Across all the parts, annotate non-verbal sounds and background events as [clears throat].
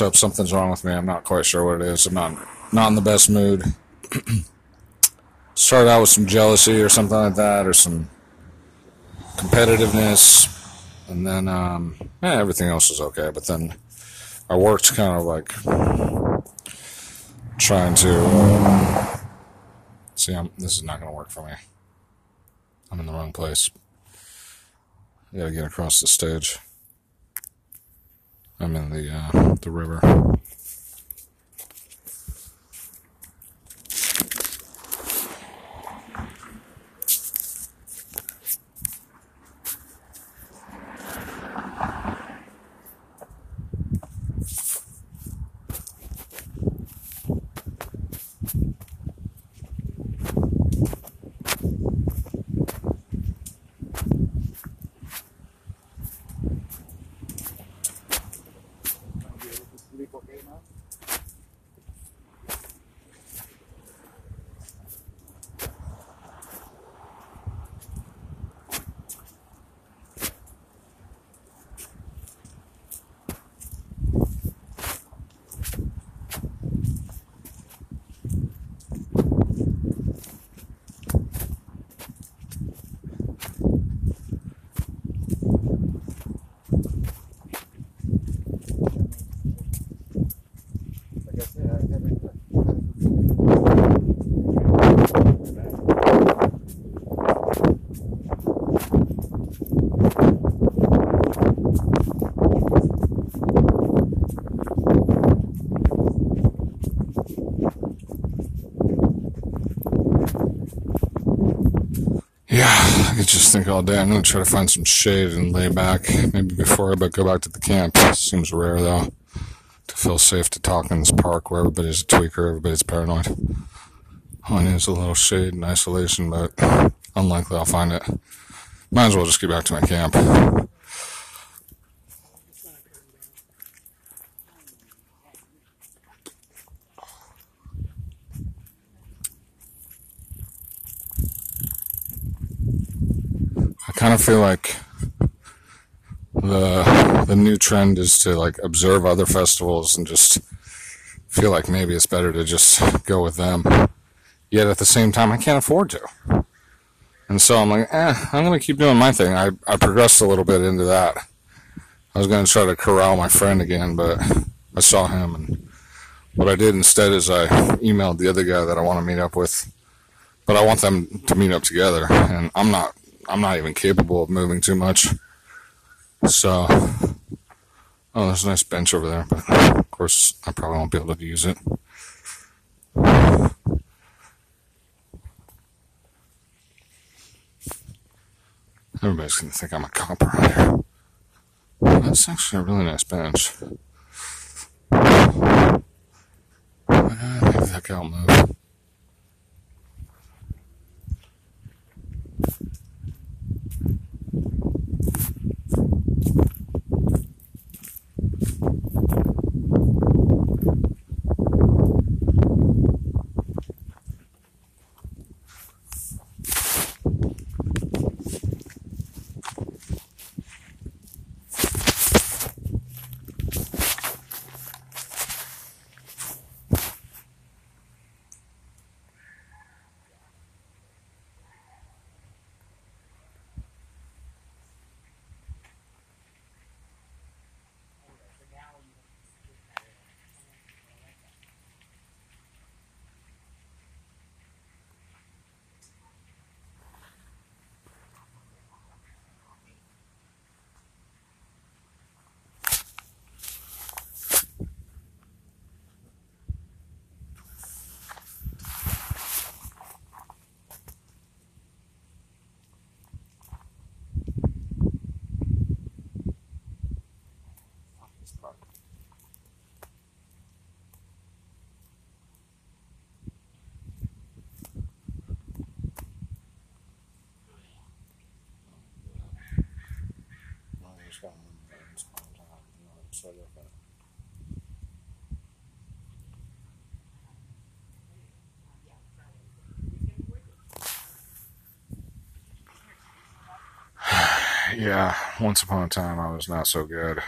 Up? Something's wrong with me. I'm not quite sure what it is. I'm not not in the best mood. [clears throat] Started out with some jealousy or something like that, or some competitiveness, and then um, everything else is okay. But then I worked kind of like trying to see. I'm, this is not going to work for me. I'm in the wrong place. I gotta get across the stage. I'm in the uh, the river. Yeah, I could just think all day. I'm gonna try to find some shade and lay back. Maybe before I go back to the camp. Seems rare though to feel safe to talk in this park where everybody's a tweaker, everybody's paranoid. All I need is a little shade and isolation, but unlikely I'll find it. Might as well just get back to my camp. Kind of feel like the the new trend is to like observe other festivals and just feel like maybe it's better to just go with them. Yet at the same time, I can't afford to. And so I'm like, eh, I'm gonna keep doing my thing. I, I progressed a little bit into that. I was gonna try to corral my friend again, but I saw him and what I did instead is I emailed the other guy that I want to meet up with. But I want them to meet up together and I'm not I'm not even capable of moving too much. So, oh, there's a nice bench over there, but of course, I probably won't be able to use it. Everybody's gonna think I'm a cop around here. That's actually a really nice bench. Uh, maybe that guy will move. solo [sighs] yeah, once upon a time I was not so good.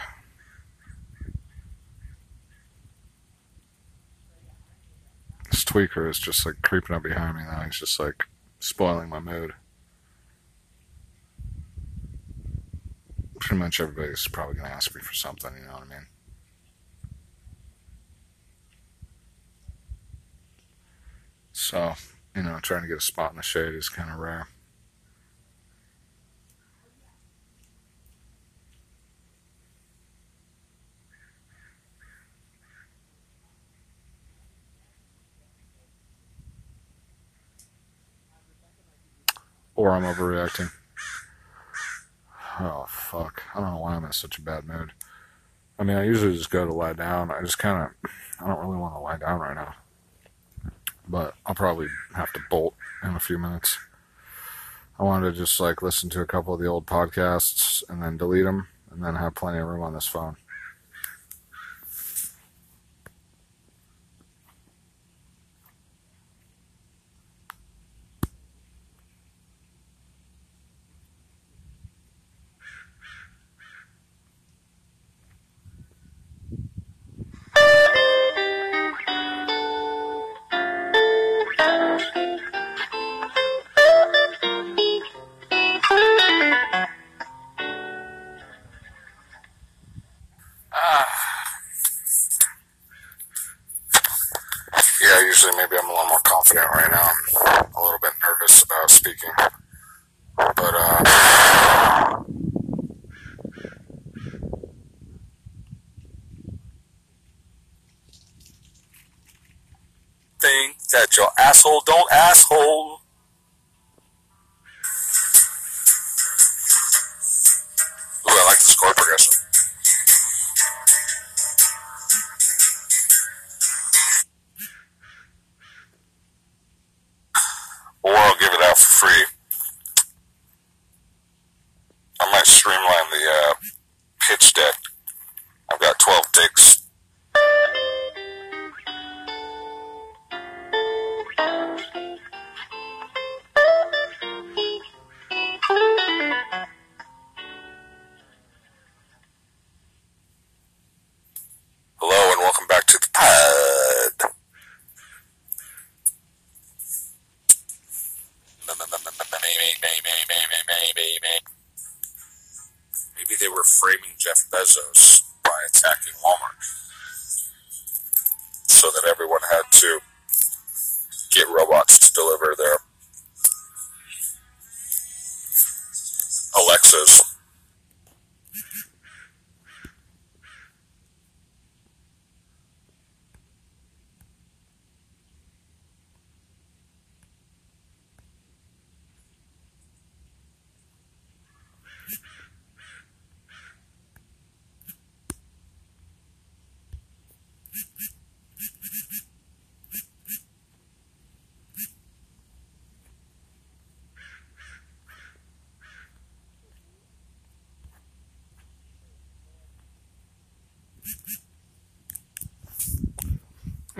This tweaker is just like creeping up behind me now. He's just like spoiling my mood. Pretty much everybody's probably going to ask me for something, you know what I mean? So, you know, trying to get a spot in the shade is kind of rare. Or I'm overreacting. Oh, fuck. I don't know why I'm in such a bad mood. I mean, I usually just go to lie down. I just kind of, I don't really want to lie down right now. But I'll probably have to bolt in a few minutes. I wanted to just like listen to a couple of the old podcasts and then delete them and then have plenty of room on this phone.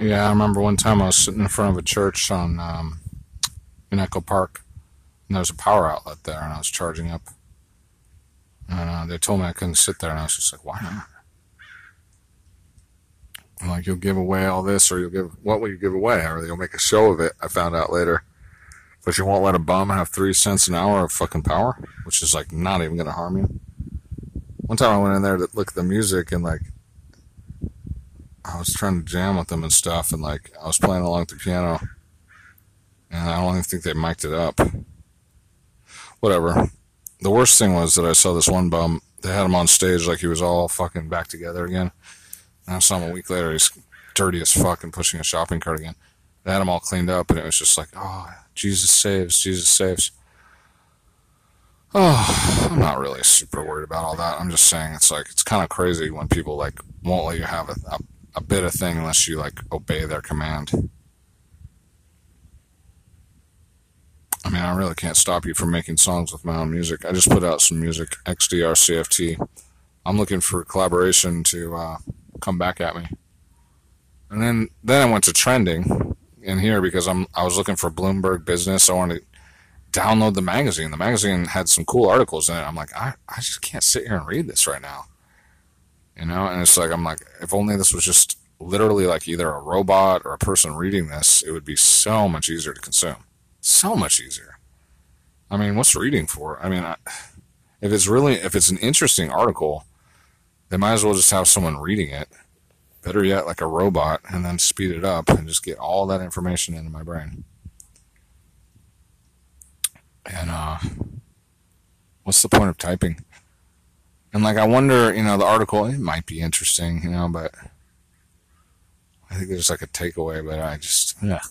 Yeah, I remember one time I was sitting in front of a church on um, in Echo Park, and there was a power outlet there, and I was charging up. And uh, they told me I couldn't sit there, and I was just like, "Why not?" I'm like, "You'll give away all this, or you'll give what will you give away, or you'll make a show of it." I found out later, but you won't let a bum have three cents an hour of fucking power, which is like not even gonna harm you. One time I went in there to look at the music, and like trying to jam with them and stuff, and like I was playing along with the piano, and I don't even think they mic'd it up. Whatever. The worst thing was that I saw this one bum. They had him on stage like he was all fucking back together again. And I saw him a week later. He's dirty as fuck and pushing a shopping cart again. They had him all cleaned up, and it was just like, oh, Jesus saves, Jesus saves. Oh, I'm not really super worried about all that. I'm just saying it's like it's kind of crazy when people like won't let you have a, a a bit of thing unless you like obey their command. I mean, I really can't stop you from making songs with my own music. I just put out some music, XDR CFT. I'm looking for collaboration to uh, come back at me. And then then I went to trending in here because I'm I was looking for Bloomberg Business. I wanted to download the magazine. The magazine had some cool articles in it. I'm like, I, I just can't sit here and read this right now. You know, and it's like I'm like, if only this was just literally like either a robot or a person reading this, it would be so much easier to consume. So much easier. I mean, what's reading for? I mean, I, if it's really, if it's an interesting article, they might as well just have someone reading it. Better yet, like a robot, and then speed it up and just get all that information into my brain. And uh, what's the point of typing? And like, I wonder, you know, the article it might be interesting, you know, but I think there's like a takeaway. But I just, yeah.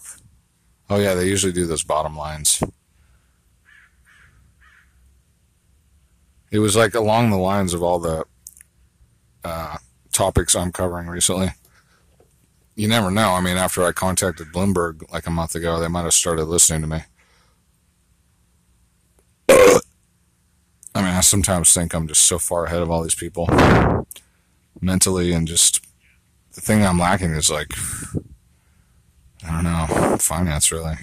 Oh yeah, they usually do those bottom lines. It was like along the lines of all the uh, topics I'm covering recently. You never know. I mean, after I contacted Bloomberg like a month ago, they might have started listening to me. I mean, I sometimes think I'm just so far ahead of all these people mentally, and just the thing I'm lacking is like, I don't know, finance really. [sighs]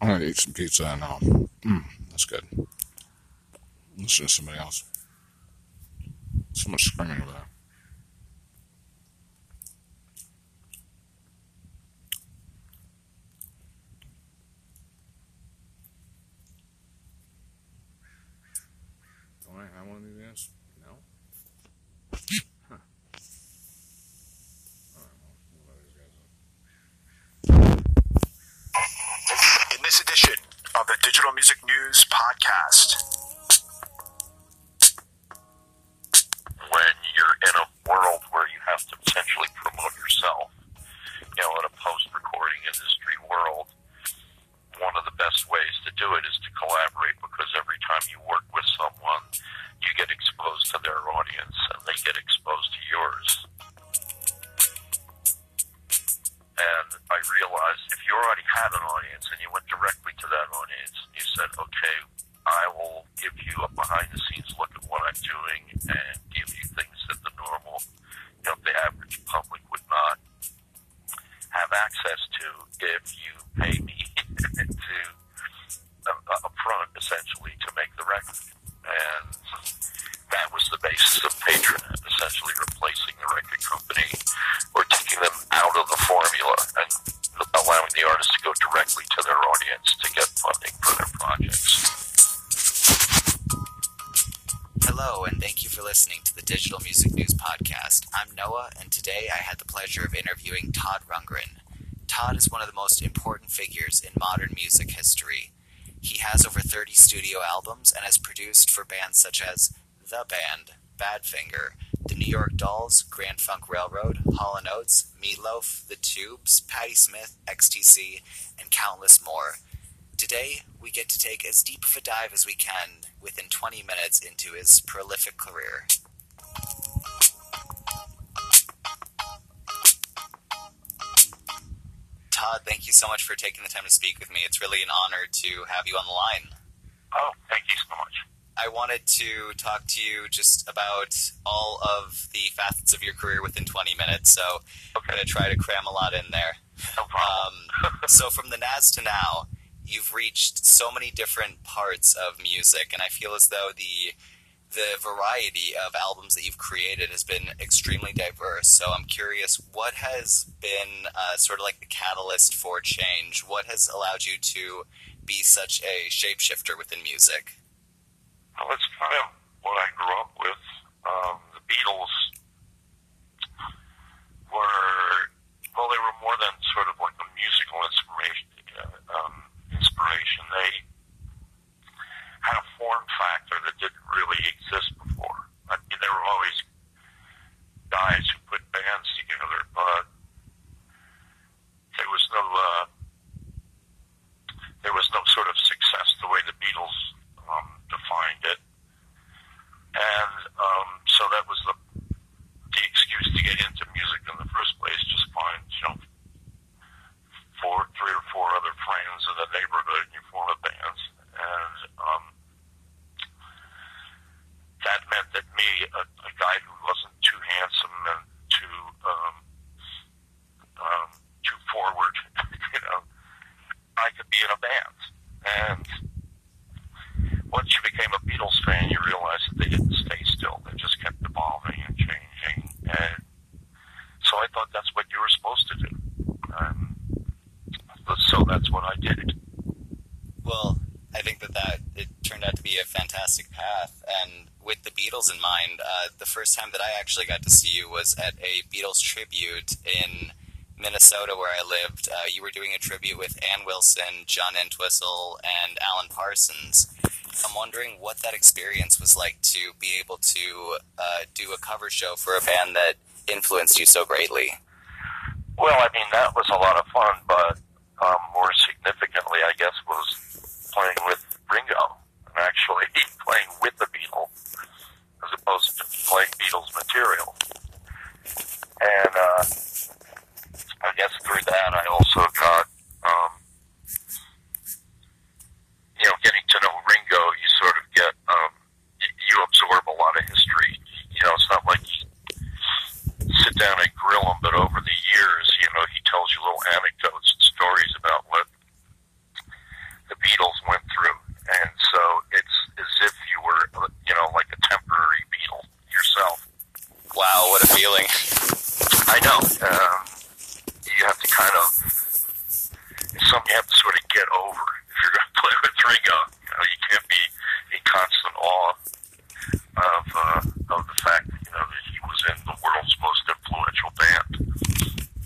I'm gonna eat some pizza now. Mm, that's good. Listen to somebody else. Someone screaming over there. Don't I have one of these guys? No. Huh. All right, well, we'll let these guys up. In this edition of the Digital Music News Podcast, when you're in a world where you have to potentially promote yourself, you know, in a post-recording industry world, one of the best ways to do it is to collaborate because every time you work with someone, you get exposed to their audience and they get exposed to yours. And I realized if you already had an audience and you went directly to that audience you said, okay, I will give you a behind the scenes look at what I'm doing and give you things that the normal, you know, the average public would not have access to if you pay me [laughs] to uh, upfront essentially to make the record. And that was the basis of Patreon, essentially replacing the record company or taking them out of the formula and allowing the artists to go directly to their audience to get funding for their projects. Hello, and thank you for listening to the Digital Music News Podcast. I'm Noah, and today I had the pleasure of interviewing Todd Rundgren. Todd is one of the most important figures in modern music history. He has over 30 studio albums and has produced for bands such as The Band, Badfinger, The New York Dolls, Grand Funk Railroad, Hall & Oates, Meatloaf, The Tubes, Patti Smith, XTC, and countless more. Today, we get to take as deep of a dive as we can within 20 minutes into his prolific career. Todd, thank you so much for taking the time to speak with me. It's really an honor to have you on the line. Oh, thank you so much. I wanted to talk to you just about all of the facets of your career within 20 minutes, so I'm going to try to cram a lot in there. No problem. Um, so, from the Nazz to now, you've reached so many different parts of music, and I feel as though the the variety of albums that you've created has been extremely diverse. So, I'm curious, what has been uh, sort of like the catalyst for change? What has allowed you to be such a shapeshifter within music? Well, it's kind of what I grew up with. Um, the Beatles were, well, they were more than sort of like a musical inspiration. Uh, um, inspiration. They had a form factor that didn't really exist before. I mean, there were always guys who put bands together, but there was no uh, there was no sort of success the way the Beatles um, defined it, and um, so that was the thought that's what you were supposed to do. Um, so that's what I did. Well, I think that that it turned out to be a fantastic path, and with the Beatles in mind, uh, the first time that I actually got to see you was at a Tribute in Minnesota, where I lived. Uh, you were doing a tribute with Ann Wilson, John Entwistle, and Alan Parsons. I'm wondering what that experience was like to be able to uh, do a cover show for a band that influenced you so greatly. Well, I mean, that was a lot of fun, but um, more significantly, I guess, was playing with Ringo and actually playing with the Beatles as opposed to playing Beatles material. And uh, I guess through that, I also got, um, you know, getting to know Ringo, you sort of get, um, you absorb a lot of history. You know, it's not like you sit down and grill him, but over the years, you know, he tells you little anecdotes and stories about what the Beatles went through. And so it's as if you were, you know, like a temporary Beatle yourself. Wow, what a feeling! I know. Um, you have to kind of, it's something you have to sort of get over if you're going to play with Ringo. You know, you can't be in constant awe of, uh, of the fact, you know, that he was in the world's most influential band.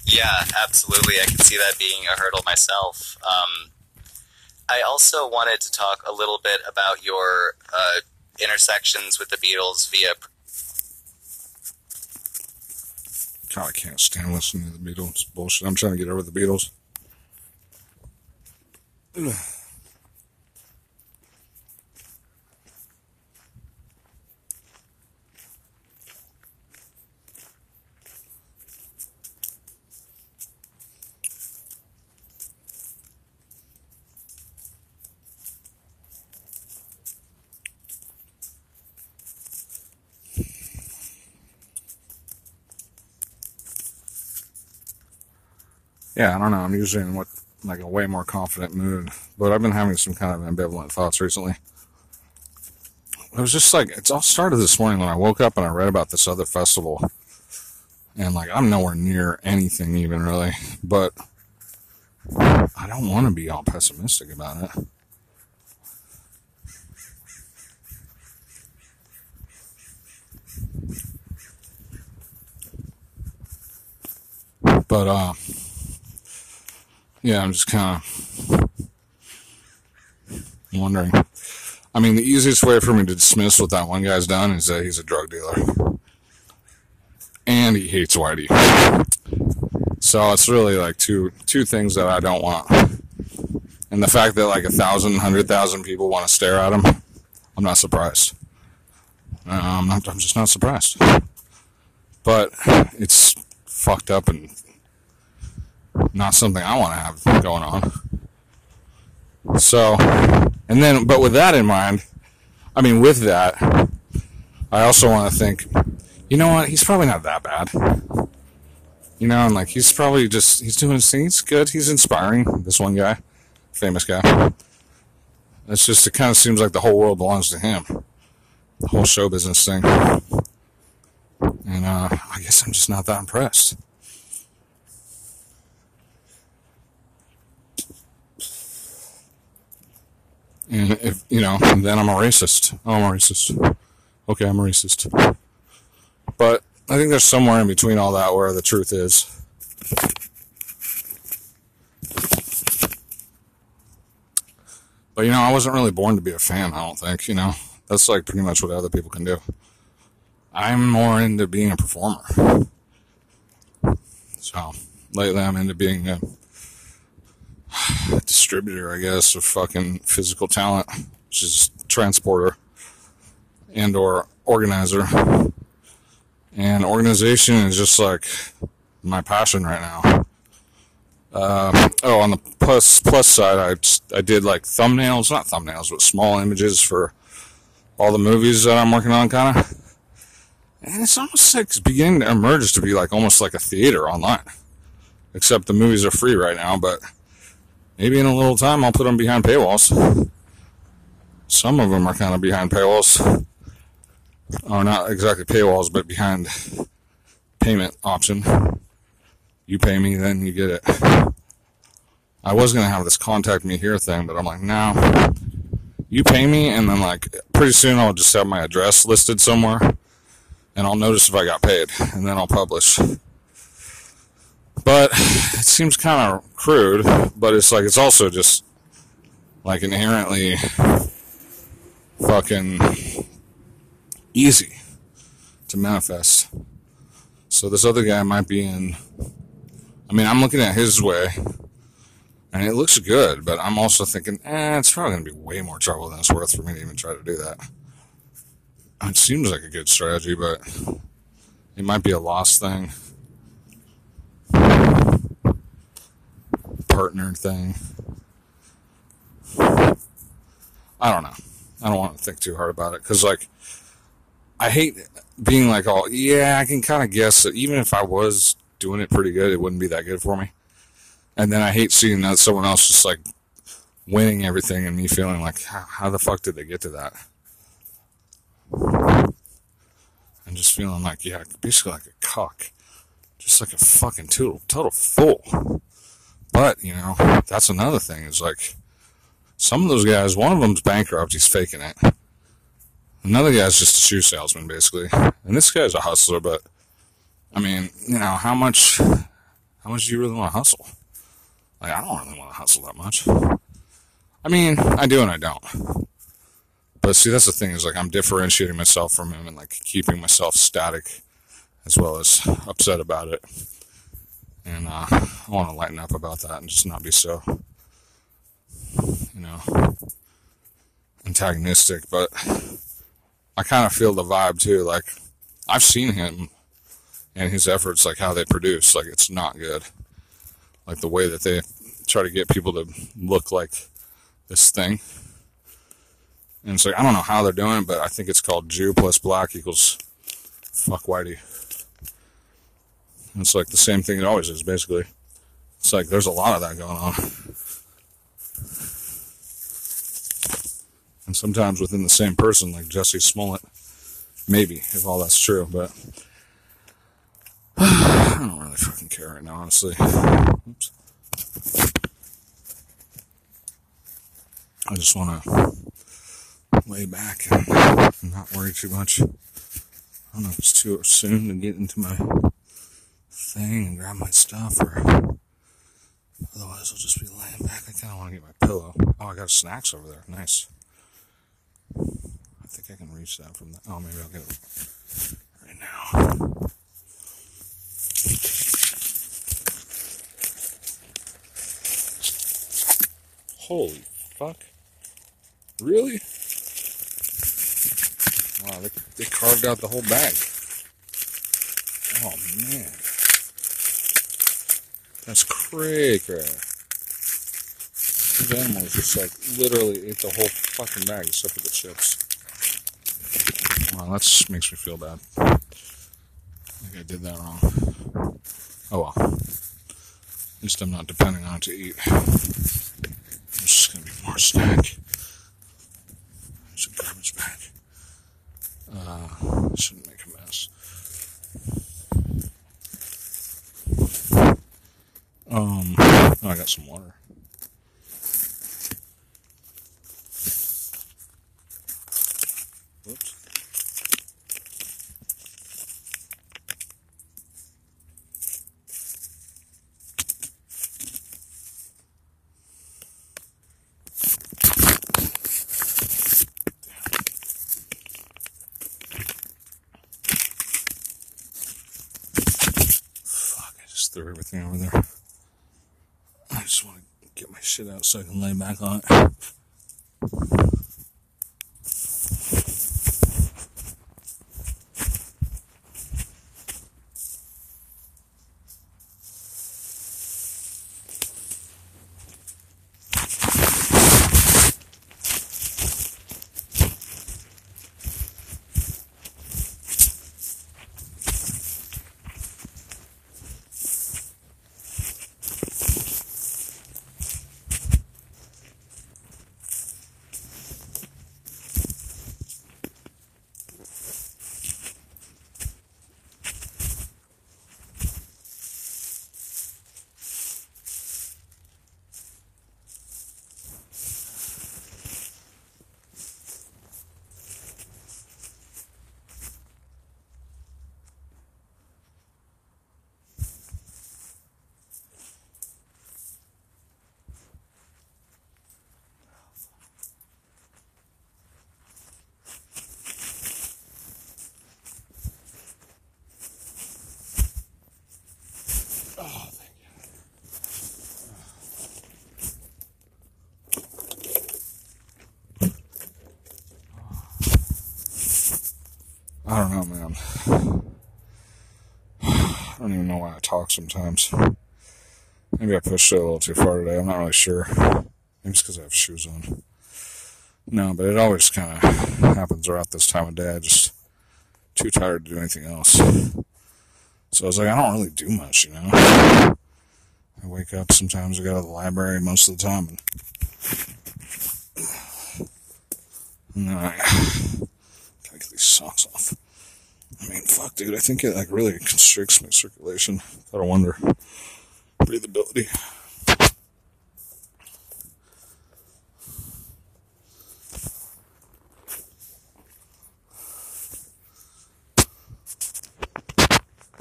Yeah, absolutely. I can see that being a hurdle myself. Um, I also wanted to talk a little bit about your uh, intersections with the Beatles via. God, I can't stand listening to the Beatles. Bullshit. I'm trying to get over the Beatles. Yeah, I don't know. I'm usually in what like a way more confident mood, but I've been having some kind of ambivalent thoughts recently. It was just like it's all started this morning when I woke up and I read about this other festival, and like I'm nowhere near anything even really, but I don't want to be all pessimistic about it. But uh yeah, I'm just kind of wondering. I mean, the easiest way for me to dismiss what that one guy's done is that he's a drug dealer. And he hates Whitey. So it's really like two two things that I don't want. And the fact that like a thousand, hundred thousand people want to stare at him, I'm not surprised. Uh, I'm, not, I'm just not surprised. But it's fucked up and not something I want to have going on. So, and then, but with that in mind, I mean, with that, I also want to think, you know what? He's probably not that bad. You know, and like, he's probably just, he's doing his thing. He's good. He's inspiring. This one guy, famous guy. It's just, it kind of seems like the whole world belongs to him. The whole show business thing. And, uh, I guess I'm just not that impressed. And if, you know, then I'm a racist. Oh, I'm a racist. Okay, I'm a racist. But I think there's somewhere in between all that where the truth is. But, you know, I wasn't really born to be a fan, I don't think, you know. That's like pretty much what other people can do. I'm more into being a performer. So, lately I'm into being a [sighs] distributor, I guess, of fucking physical talent, which is transporter and or organizer. And organization is just like my passion right now. Uh, oh, on the plus plus side, I I did like thumbnails, not thumbnails, but small images for all the movies that I'm working on, kind of. And it's almost like it's beginning to emerge to be like almost like a theater online. Except the movies are free right now, but maybe in a little time I'll put them behind paywalls. Some of them are kind of behind paywalls. Or not exactly paywalls, but behind payment option. You pay me, then you get it. I was gonna have this contact me here thing, but I'm like, no. You pay me, and then like pretty soon I'll just have my address listed somewhere, and I'll notice if I got paid, and then I'll publish. But [sighs] it seems kind of crude, but it's like it's also just like inherently fucking easy to manifest. So this other guy might be in. I mean, I'm looking at his way, and it looks good, but I'm also thinking, eh, it's probably to be way more trouble than it's worth for me to even try to do that. It seems like a good strategy, but it might be a lost thing. Partner thing. I don't know. I don't want to think too hard about it because, like, I hate being like, oh, yeah, I can kind of guess that even if I was doing it pretty good, it wouldn't be that good for me. And then I hate seeing that someone else just like winning everything and me feeling like, how, the fuck did they get to that? And just feeling like, yeah, basically like a cock. Just like a fucking total, total fool. But, you know, that's another thing is like, some of those guys, one of them's bankrupt, he's faking it. Another guy's just a shoe salesman, basically. And this guy's a hustler, but I mean, you know, how much how much do you really want to hustle? Like I don't really want to hustle that much. I mean, I do and I don't. But see that's the thing, is like I'm differentiating myself from him and like keeping myself static as well as upset about it. And uh, I want to lighten up about that and just not be so you know, antagonistic, but I kind of feel the vibe too. Like, I've seen him and his efforts, like how they produce, like it's not good. Like the way that they try to get people to look like this thing. And it's like, I don't know how they're doing it, but I think it's called Jew plus black equals fuck whitey. It's like the same thing it always is, basically. It's like there's a lot of that going on. and sometimes within the same person, like Jussie Smollett. Maybe, if all that's true, but [sighs] I don't really fucking care right now, honestly. Oops. I just want to lay back and not worry too much. I don't know if it's too soon to get into my thing and grab my stuff, or otherwise I'll just be laying back. I kind of want to get my pillow. Oh, I got snacks over there. Nice. I think I can reach that from the. Oh, maybe I'll get it right now. Holy fuck. Really? Wow, they, they carved out the whole bag. Oh, man. That's cray cray. These animals just like literally ate the whole fucking bag except for the chips. Wow, that makes me feel bad. I think I did that wrong. Oh well. At least I'm not depending on it to eat. There's just gonna be more snack. There's a garbage bag. Uh, shouldn't make a mess. Um, oh, I got some water. Whoops. Fuck, I just threw everything over there. I just want to get my shit out so I can lay back on it. I don't know, man. [sighs] I don't even know why I talk sometimes. Maybe I pushed it a little too far today. I'm not really sure. Maybe it's because I have shoes on. No, but it always kind of happens around this time of day. I just too tired to do anything else. So I was like, I don't really do much, you know. I wake up sometimes. I go to the library most of the time, and, [sighs] and then I gotta get these socks off. I mean, fuck, dude. I think it like really constricts my circulation. Gotta wonder breathability.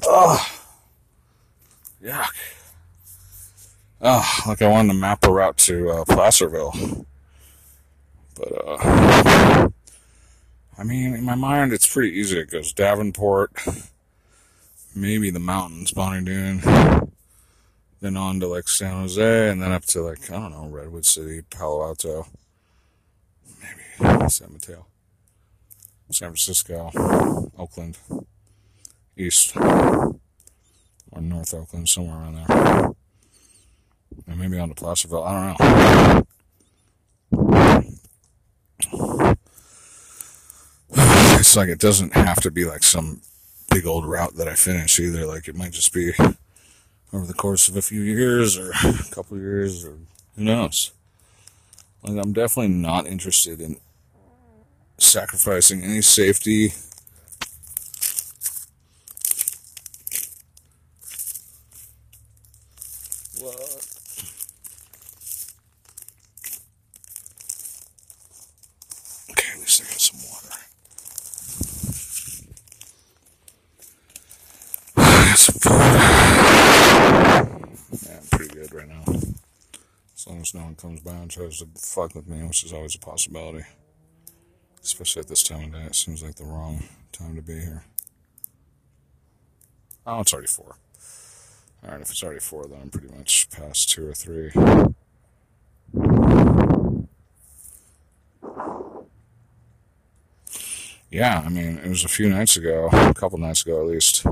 Oh, yuck. Oh, like I wanted to map a route to uh, Placerville. But, uh, I mean, in my mind, it's pretty easy. It goes Davenport, maybe the mountains, Bonny Doon, then on to like San Jose, and then up to like, I don't know, Redwood City, Palo Alto, maybe San Mateo, San Francisco, Oakland, East, or North Oakland, somewhere around there. And maybe on to Placerville. I don't know. Like it doesn't have to be like some big old route that I finish either. Like it might just be over the course of a few years or [laughs] a couple years or who knows. Like I'm definitely not interested in sacrificing any safety. What? Okay, at least I got some water. I got some food. Yeah, I'm pretty good right now. As long as and tries to fuck with me, which is always a possibility. Especially at this time of day, it seems like the wrong time to be here. Oh, it's already four. Alright, if it's already four, then I'm pretty much past two or three. Yeah, I mean, it was a few nights ago, a couple nights ago at least.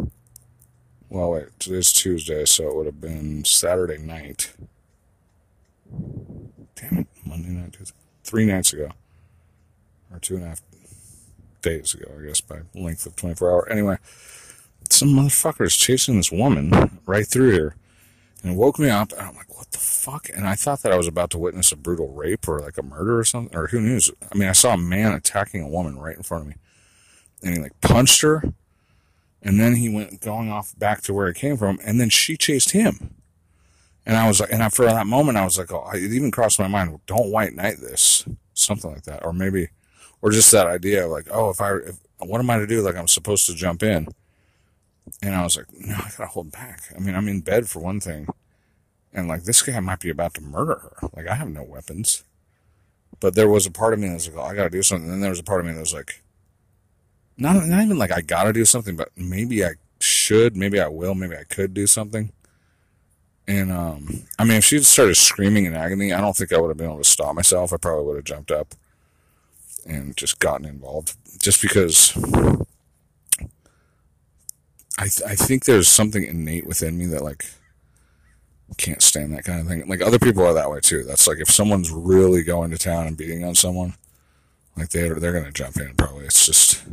Well, wait, today's Tuesday, so it would have been Saturday night. Damn it, Monday night, Tuesday. Three nights ago. Or two and a half days ago, I guess, by length of 24 hour. Anyway, some motherfucker is chasing this woman right through here. And it woke me up, and I'm like, what the fuck? And I thought that I was about to witness a brutal rape or like a murder or something, or who knows? I mean, I saw a man attacking a woman right in front of me. And he like punched her, and then he went going off back to where he came from, and then she chased him. And I was like, and for that moment, I was like, oh, it even crossed my mind, don't white knight this, something like that, or maybe, or just that idea, of like, oh, if I, if, what am I to do? Like, I'm supposed to jump in. And I was like, no, I gotta hold back. I mean, I'm in bed for one thing. And like, this guy might be about to murder her. Like, I have no weapons. But there was a part of me that was like, oh, I gotta do something. And then there was a part of me that was like, not, not even like I gotta do something, but maybe I should, maybe I will, maybe I could do something. And, um, I mean, if she started screaming in agony, I don't think I would have been able to stop myself. I probably would have jumped up and just gotten involved. Just because I, th- I think there's something innate within me that like can't stand that kind of thing. Like other people are that way too. That's like if someone's really going to town and beating on someone, like they they're gonna jump in. Probably it's just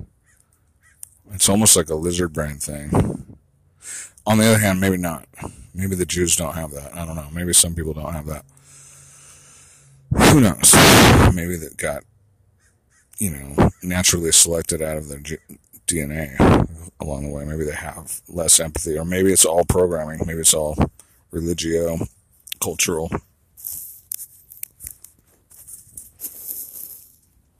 it's almost like a lizard brain thing. On the other hand, maybe not. Maybe the Jews don't have that. I don't know. Maybe some people don't have that. Who knows? Maybe that got you know naturally selected out of their DNA along the way. Maybe they have less empathy, or maybe it's all programming. Maybe it's all religio, cultural.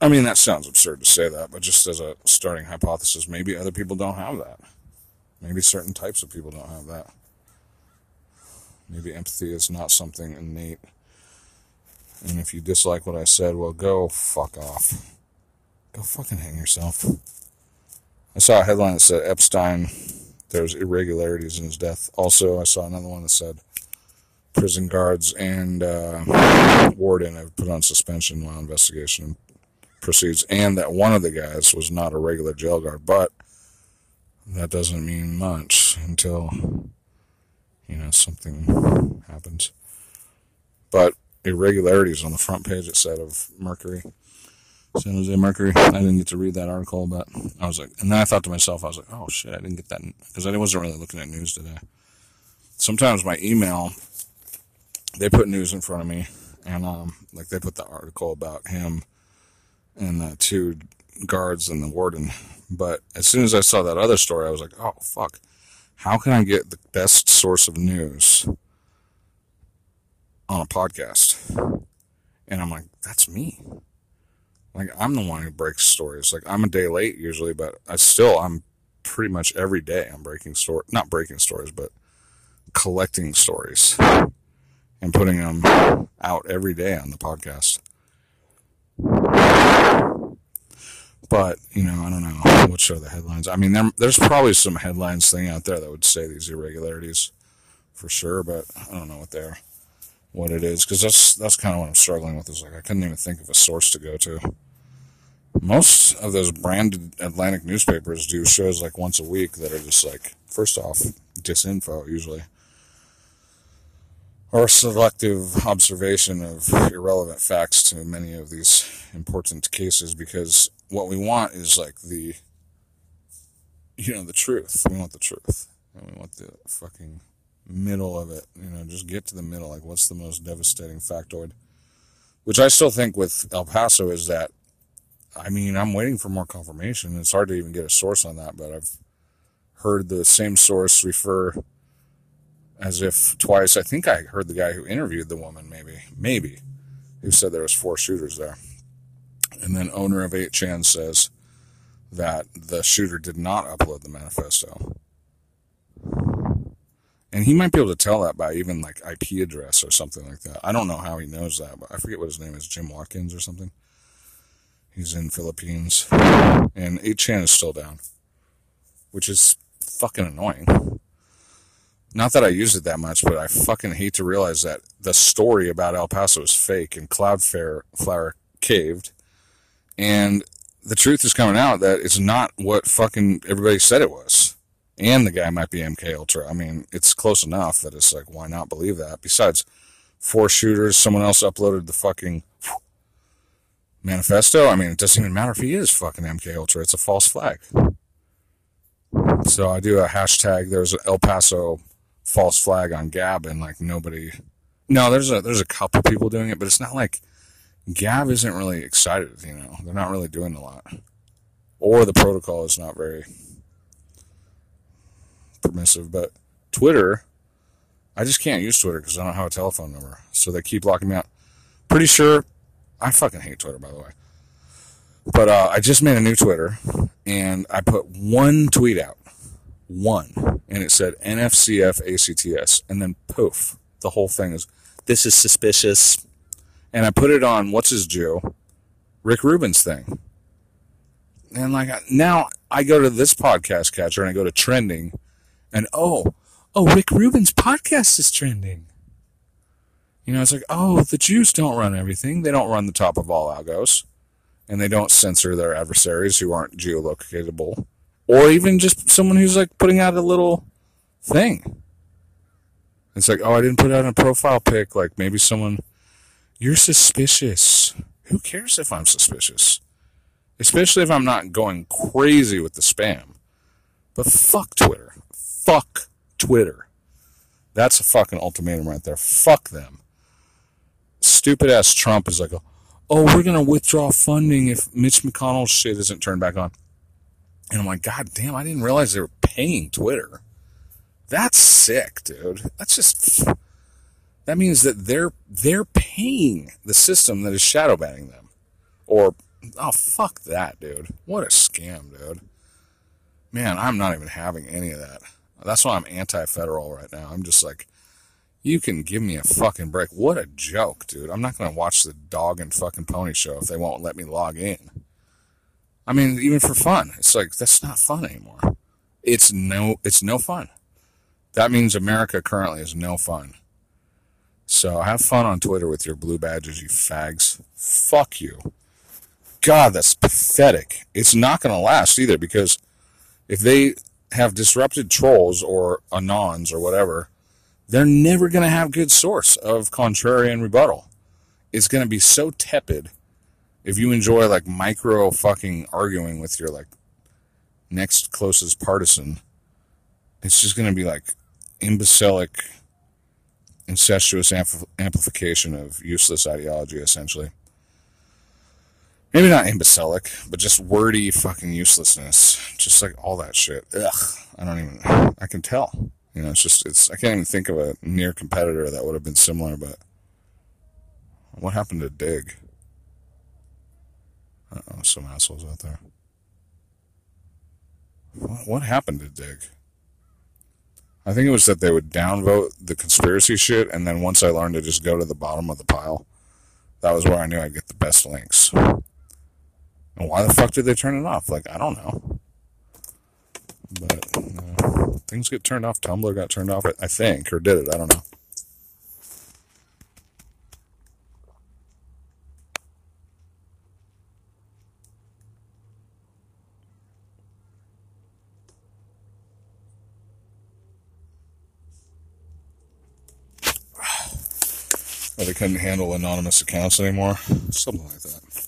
I mean, that sounds absurd to say that, but just as a starting hypothesis, maybe other people don't have that. Maybe certain types of people don't have that. Maybe empathy is not something innate. And if you dislike what I said, well, go fuck off. Go fucking hang yourself. I saw a headline that said Epstein, there's irregularities in his death. Also, I saw another one that said prison guards and uh, warden have put on suspension while investigation proceeds, and that one of the guys was not a regular jail guard, but that doesn't mean much until, you know, something happens. But irregularities on the front page, it said, of Mercury. San Jose Mercury. I didn't get to read that article, but I was like, and then I thought to myself, I was like, oh shit, I didn't get that because I wasn't really looking at news today. Sometimes my email, they put news in front of me, and um, like they put the article about him and the two guards and the warden. But as soon as I saw that other story, I was like, oh fuck, how can I get the best source of news on a podcast? And I'm like, that's me. Like I'm the one who breaks stories. Like I'm a day late usually, but I still I'm pretty much every day I'm breaking story not breaking stories, but collecting stories and putting them out every day on the podcast. But you know, I don't know [laughs] what are the headlines. I mean, there, there's probably some headlines thing out there that would say these irregularities for sure, but I don't know what they're what it is because that's that's kind of what I'm struggling with. Is like I couldn't even think of a source to go to. Most of those branded Atlantic newspapers do shows like once a week that are just like first off disinfo usually or selective observation of irrelevant facts to many of these important cases because what we want is like the you know the truth we want the truth and we want the fucking middle of it. You know, just get to the middle. Like, what's the most devastating factoid? Which I still think with El Paso is that, I mean, I'm waiting for more confirmation. It's hard to even get a source on that, but I've heard the same source refer as if twice. I think I heard the guy who interviewed the woman, maybe, maybe, who said there was four shooters there. And then owner of 8chan says that the shooter did not upload the manifesto. And he might be able to tell that by even like IP address or something like that. I don't know how he knows that, but I forget what his name is, Jim Watkins or something. He's in Philippines. And 8chan is still down, which is fucking annoying. Not that I use it that much, but I fucking hate to realize that the story about El Paso is fake and Cloudflare Flower caved. And the truth is coming out that it's not what fucking everybody said it was and the guy might be MK Ultra. I mean, it's close enough that it's like, why not believe that? Besides, four shooters, someone else uploaded the fucking manifesto. I mean, it doesn't even matter if he is fucking MK Ultra. It's a false flag. So I do a hashtag. There's an El Paso false flag on Gab, and like nobody. No, there's a there's a couple people doing it, but it's not like Gab isn't really excited. You know, they're not really doing a lot, or the protocol is not very permissive, but Twitter, I just can't use Twitter because I don't have a telephone number. So they keep locking me out. Pretty sure, I fucking hate Twitter, by the way. But uh, I just made a new Twitter and I put one tweet out. One. And it said NFCF ACTS. And then poof, the whole thing is, this is suspicious. And I put it on, what's his Jew, Rick Rubin's thing. And like now I go to this podcast catcher and I go to trending and oh, oh, Rick Rubin's podcast is trending. You know, it's like, oh, the Jews don't run everything. They don't run the top of all algos. And they don't censor their adversaries who aren't geolocatable. Or even just someone who's like putting out a little thing. It's like, oh, I didn't put out a profile pic. Like maybe someone, you're suspicious. Who cares if I'm suspicious? Especially if I'm not going crazy with the spam. But fuck Twitter fuck Twitter. That's a fucking ultimatum right there. Fuck them. Stupid ass Trump is like, oh, we're going to withdraw funding if Mitch McConnell's shit isn't turned back on. And I'm like, God damn, I didn't realize they were paying Twitter. That's sick, dude. That's just that means that they're they're paying the system that is shadow banning them. Or oh fuck that, dude. What a scam, dude. Man, I'm not even having any of that. That's why I'm anti-federal right now. I'm just like, you can give me a fucking break. What a joke, dude. I'm not going to watch the dog and fucking pony show if they won't let me log in. I mean, even for fun. It's like, that's not fun anymore. It's no, it's no fun. That means America currently is no fun. So have fun on Twitter with your blue badges, you fags. Fuck you. God, that's pathetic. It's not going to last either because if they have disrupted trolls or anons or whatever, they're never going to have good source of contrarian rebuttal. It's going to be so tepid if you enjoy like micro fucking arguing with your like next closest partisan. It's just going to be like imbecilic, incestuous ampl- amplification of useless ideology, essentially. Maybe not imbecilic, but just wordy fucking uselessness. Just like all that shit. Ugh. I don't even, I can tell. You know, it's just, it's, I can't even think of a near competitor that would have been similar, but what happened to Digg? oh, some assholes out there. What, what happened to Digg? I think it was that they would downvote the conspiracy shit, and then once I learned to just go to the bottom of the pile, that was where I knew I'd get the best links. And why the fuck did they turn it off? Like, I don't know. But things get turned off. Tumblr got turned off, I think, or did it? I don't know. They couldn't handle anonymous accounts anymore. Something like that.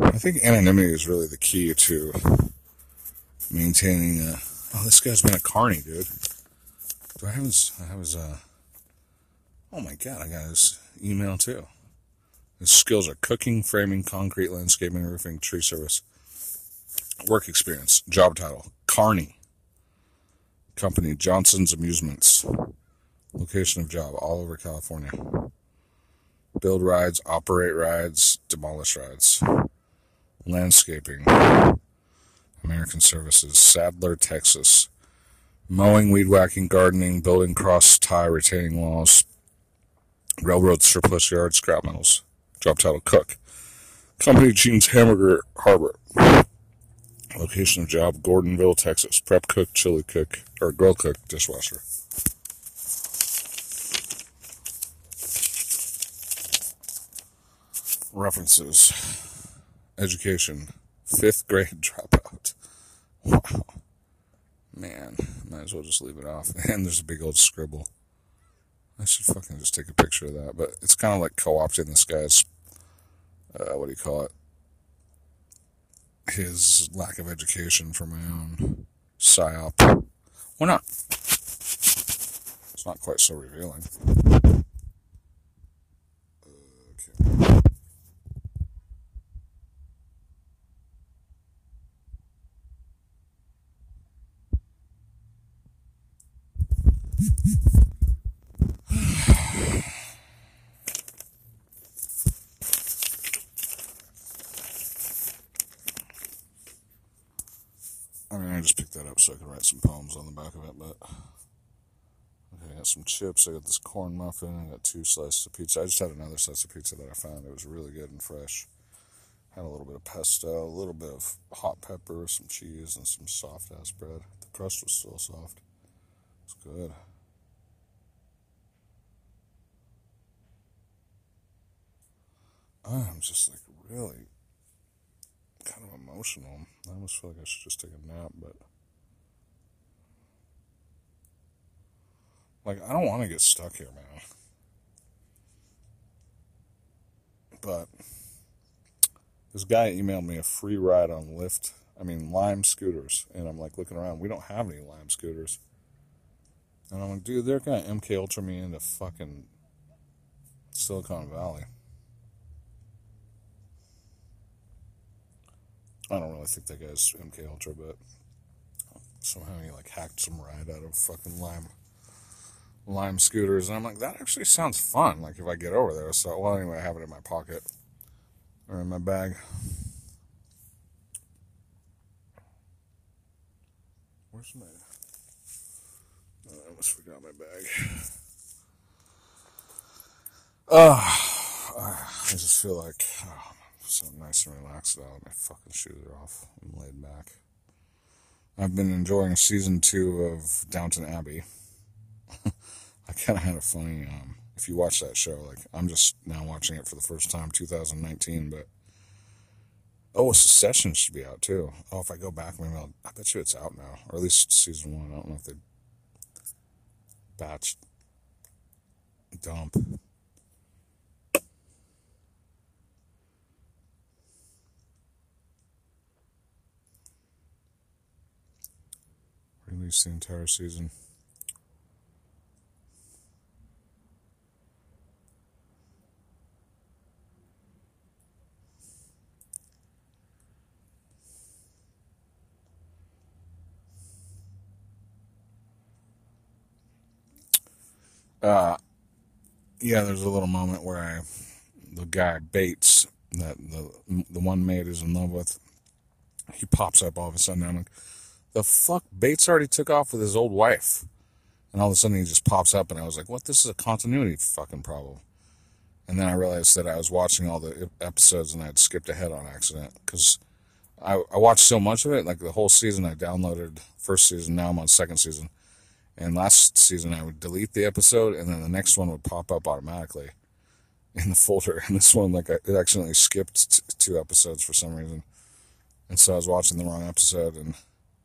I think anonymity is really the key to maintaining. Uh, oh, this guy's been a carny, dude. Do I have his? I have his. Uh, oh my god, I got his email too. His skills are cooking, framing, concrete, landscaping, roofing, tree service. Work experience, job title, Carney. Company, Johnson's Amusements. Location of job, all over California. Build rides, operate rides, demolish rides. Landscaping. American Services, Sadler, Texas. Mowing, weed whacking, gardening, building cross tie retaining walls, railroad surplus yard, scrap metals. Job title Cook. Company Gene's Hamburger Harbor. Location of job Gordonville, Texas. Prep cook, chili cook, or grill cook, dishwasher. References. Education. Fifth grade [laughs] dropout. Wow. Man, might as well just leave it off. [laughs] And there's a big old scribble. I should fucking just take a picture of that. But it's kind of like co-opting this guy's, uh, what do you call it? His lack of education for my own psyop. Why not? It's not quite so revealing. Okay. I mean, I just picked that up so I could write some poems on the back of it, but. Okay, I got some chips, I got this corn muffin, I got two slices of pizza. I just had another slice of pizza that I found. It was really good and fresh. Had a little bit of pesto, a little bit of hot pepper, some cheese, and some soft ass bread. The crust was still soft. It's good. I'm just like really kind of emotional. I almost feel like I should just take a nap, but like I don't want to get stuck here, man. But this guy emailed me a free ride on Lyft. I mean Lime scooters, and I'm like looking around. We don't have any Lime scooters, and I'm like, dude, they're gonna MK Ultra me into fucking Silicon Valley. I don't really think that guy's MK Ultra, but somehow he like hacked some ride out of fucking Lime Lime scooters, and I'm like, that actually sounds fun. Like if I get over there. So well, anyway, I have it in my pocket or in my bag. Where's my? Oh, I almost forgot my bag. Oh, I just feel like oh, so nice and relaxed now. My fucking shoes are off. I'm laid back. I've been enjoying season two of Downton Abbey. [laughs] I kind of had a funny. Um, if you watch that show, like I'm just now watching it for the first time, 2019, but Oh, a Succession should be out too. Oh, if I go back, maybe I'll, I bet you it's out now, or at least season one. I don't know if they batch dump. Release the entire season. Uh, yeah, there's a little moment where I, the guy Bates, that the the one maid is in love with, he pops up all of a sudden. I'm like, the fuck? Bates already took off with his old wife, and all of a sudden he just pops up, and I was like, what? This is a continuity fucking problem. And then I realized that I was watching all the episodes and I'd skipped ahead on accident because I, I watched so much of it. Like the whole season, I downloaded first season. Now I'm on second season. And last season, I would delete the episode, and then the next one would pop up automatically in the folder. [laughs] And this one, like, it accidentally skipped t- two episodes for some reason. And so I was watching the wrong episode, and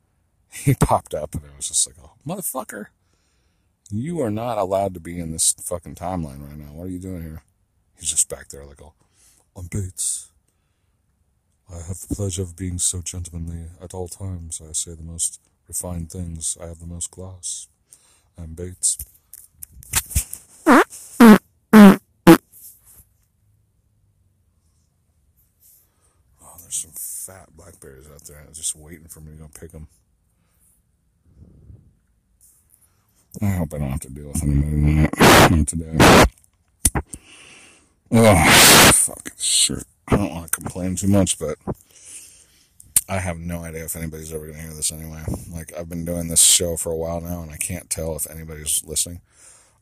[laughs] he popped up, and I was just like, oh, motherfucker. You are not allowed to be in this fucking timeline right now. What are you doing here? He's just back there, like, oh, I'm Bates. I have the pleasure of being so gentlemanly at all times. I say the most refined things. I have the most class. I'm Bates. Oh, there's some fat blackberries out there. just waiting for me to go pick them. I hope I don't have to deal with anybody tonight. today. Oh, fucking shit. I don't want to complain too much, but I have no idea if anybody's ever going to hear this anyway. Like, I've been doing this show for a while now, and I can't tell if anybody's listening.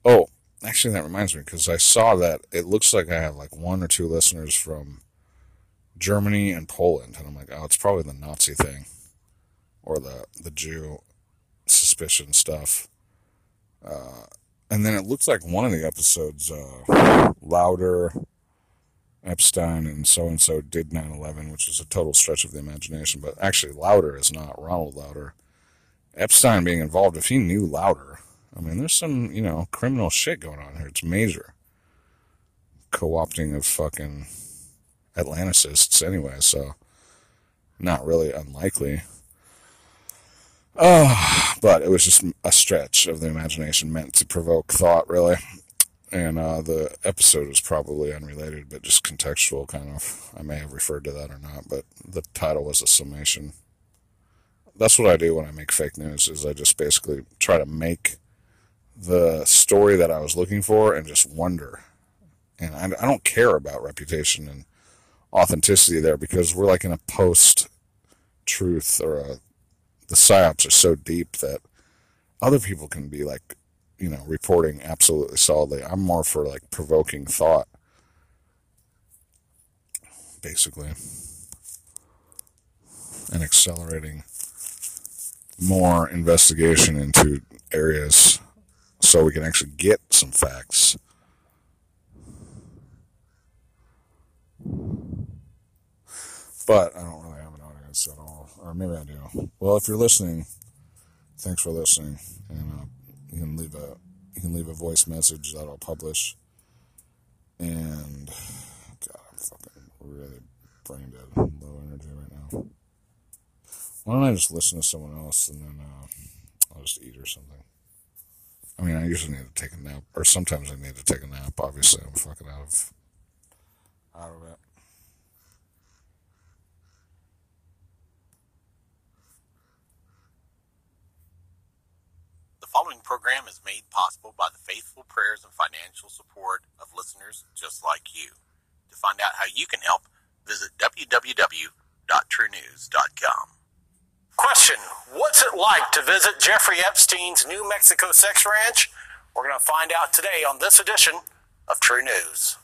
Oh, actually, that reminds me, because I saw that it looks like I have like one or two listeners from Germany and Poland, and I'm like, oh, it's probably the Nazi thing or the the Jew suspicion stuff. Uh, and then it looks like one of the episodes, uh, Lauder Epstein and so and so did 9 11, which is a total stretch of the imagination. But actually, Lauder is not Ronald Lauder. Epstein being involved, if he knew Lauder, I mean, there's some, you know, criminal shit going on here. It's major. Co opting of fucking Atlanticists anyway, so not really unlikely. Oh, but it was just a stretch of the imagination meant to provoke thought, really and uh, the episode is probably unrelated, but just contextual kind of. I may have referred to that or not, but the title was a summation. That's what I do when I make fake news. Is I just basically try to make the story that I was looking for and just wonder. And I, I don't care about reputation and authenticity there because we're like in a post truth or a, the psyops are so deep that other people can be like you know, reporting absolutely solidly. I'm more for like provoking thought, basically, and accelerating more investigation into areas so we can actually get some facts. But I don't really have an audience at all. Or maybe I do. Well, if you're listening, thanks for listening. And uh, you can leave a you can leave a voice message that I'll publish. And God, I'm fucking really brain dead, low energy right now. Why don't I just listen to someone else and then uh, I'll just eat or something. I mean, I usually need to take a nap, or sometimes I need to take a nap. Obviously, I'm fucking out of out of it. Following program is made possible by the faithful prayers and financial support of listeners just like you. To find out how you can help, visit www.truenews.com. Question What's it like to visit Jeffrey Epstein's New Mexico sex ranch? We're going to find out today on this edition of True News.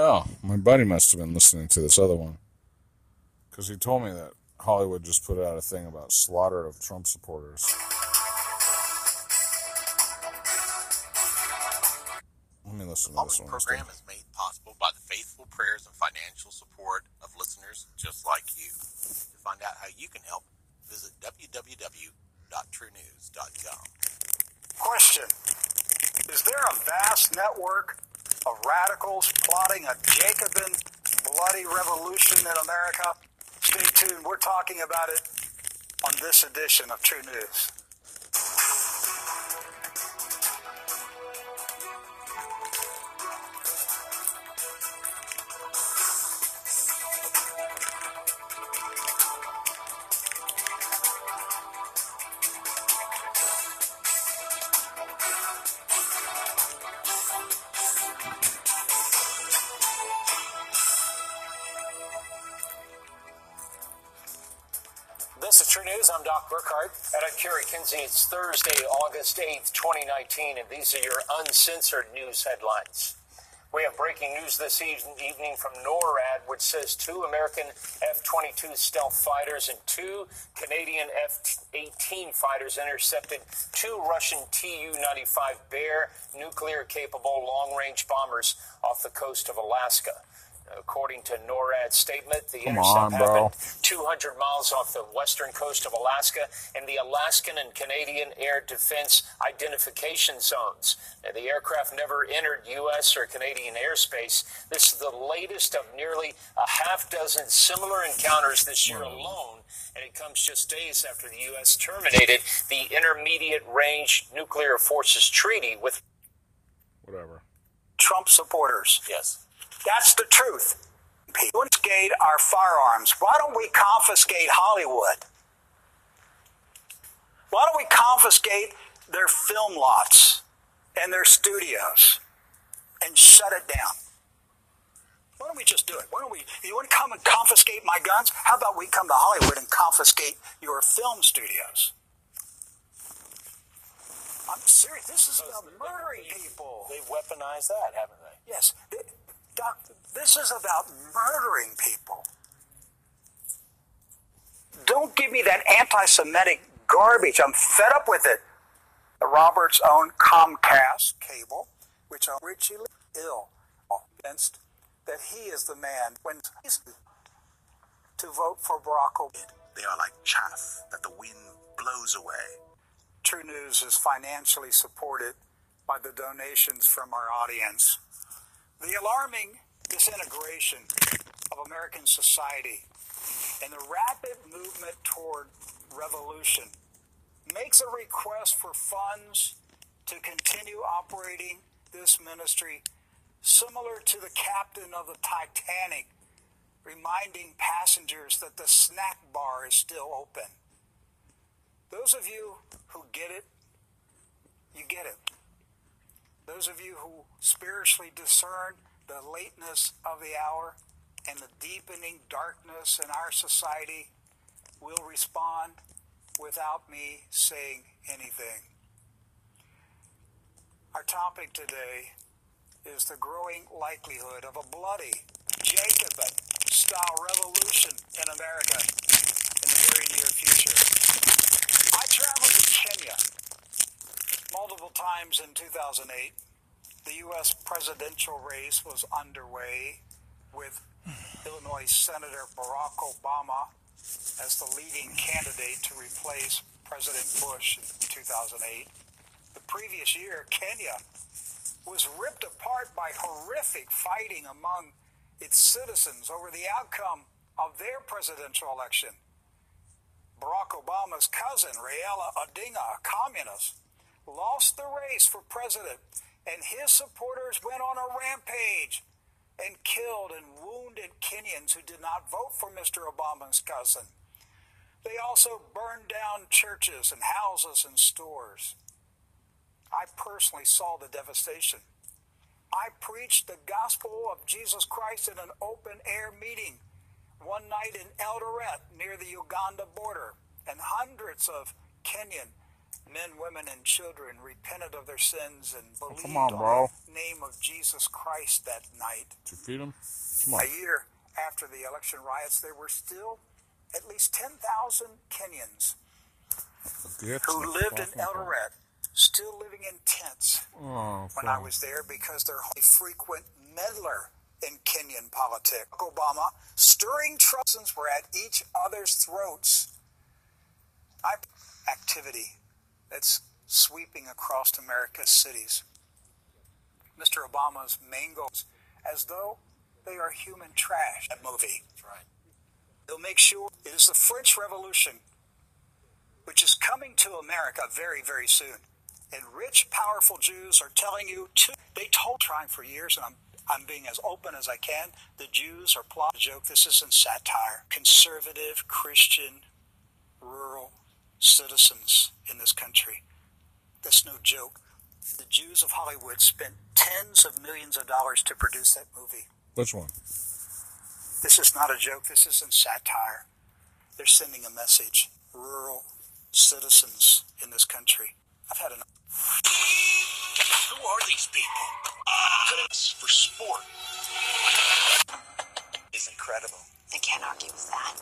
Oh, my buddy must have been listening to this other one. Because he told me that Hollywood just put out a thing about slaughter of Trump supporters. Let me listen to this following one. program is made possible by the faithful prayers and financial support of listeners just like you. To find out how you can help, visit www.truenews.com. Question Is there a vast network of radicals plotting a Jacobin bloody revolution in America? Stay tuned. We're talking about it on this edition of True News. It's Thursday, August 8th, 2019, and these are your uncensored news headlines. We have breaking news this evening from NORAD, which says two American F 22 stealth fighters and two Canadian F 18 fighters intercepted two Russian Tu 95 Bear nuclear capable long range bombers off the coast of Alaska. According to NORAD's statement, the Come intercept on, bro. happened 200 miles off the western coast of Alaska in the Alaskan and Canadian Air Defense Identification Zones. Now, the aircraft never entered U.S. or Canadian airspace. This is the latest of nearly a half dozen similar encounters this year hmm. alone, and it comes just days after the U.S. terminated the Intermediate Range Nuclear Forces Treaty with Whatever. Trump supporters. Yes. That's the truth. Confiscate our firearms. Why don't we confiscate Hollywood? Why don't we confiscate their film lots and their studios and shut it down? Why don't we just do it? Why don't we? You want to come and confiscate my guns? How about we come to Hollywood and confiscate your film studios? I'm serious. This is about murdering people. They've weaponized that, haven't they? Yes. Th- Doc, this is about murdering people. Don't give me that anti Semitic garbage. I'm fed up with it. Robert's own Comcast cable, which are Richie ill, convinced that he is the man when he's to vote for Barack Obama. They are like chaff that the wind blows away. True News is financially supported by the donations from our audience. The alarming disintegration of American society and the rapid movement toward revolution makes a request for funds to continue operating this ministry similar to the captain of the Titanic reminding passengers that the snack bar is still open. Those of you who get it, you get it. Those of you who spiritually discern the lateness of the hour and the deepening darkness in our society will respond without me saying anything. Our topic today is the growing likelihood of a bloody Jacobin style revolution in America in the very near future. I traveled to Kenya multiple times in 2008. The U.S. presidential race was underway with Illinois Senator Barack Obama as the leading candidate to replace President Bush in 2008. The previous year, Kenya was ripped apart by horrific fighting among its citizens over the outcome of their presidential election. Barack Obama's cousin, Raila Odinga, a communist, lost the race for president, and his supporters went on a rampage and killed and wounded Kenyans who did not vote for Mr. Obama's cousin. They also burned down churches and houses and stores. I personally saw the devastation. I preached the gospel of Jesus Christ in an open air meeting one night in Eldoret near the Uganda border, and hundreds of Kenyan men, women, and children repented of their sins and believed on, bro. the name of Jesus Christ that night. You feed? Come A year after the election riots, there were still at least 10,000 Kenyans who lived in Eldoret, still living in tents Oh, when I was there because they're a frequent meddler in Kenyan politics. Obama stirring troubles were at each other's throats. I, activity that's sweeping across America's cities. Mr. Obama's main goals, as though they are human trash. That movie. That's right. They'll make sure it is the French Revolution, which is coming to America very, very soon. And rich, powerful Jews are telling you to. They told trying for years, and I'm I'm being as open as I can. The Jews are plotting a joke. This isn't satire. Conservative, Christian, rural citizens in this country. That's no joke. The Jews of Hollywood spent tens of millions of dollars to produce that movie. Which one? This is not a joke. This isn't satire. They're sending a message. Rural citizens in this country. I've had enough. Who are these people? Putting us for sport. Is incredible. I can't argue with that.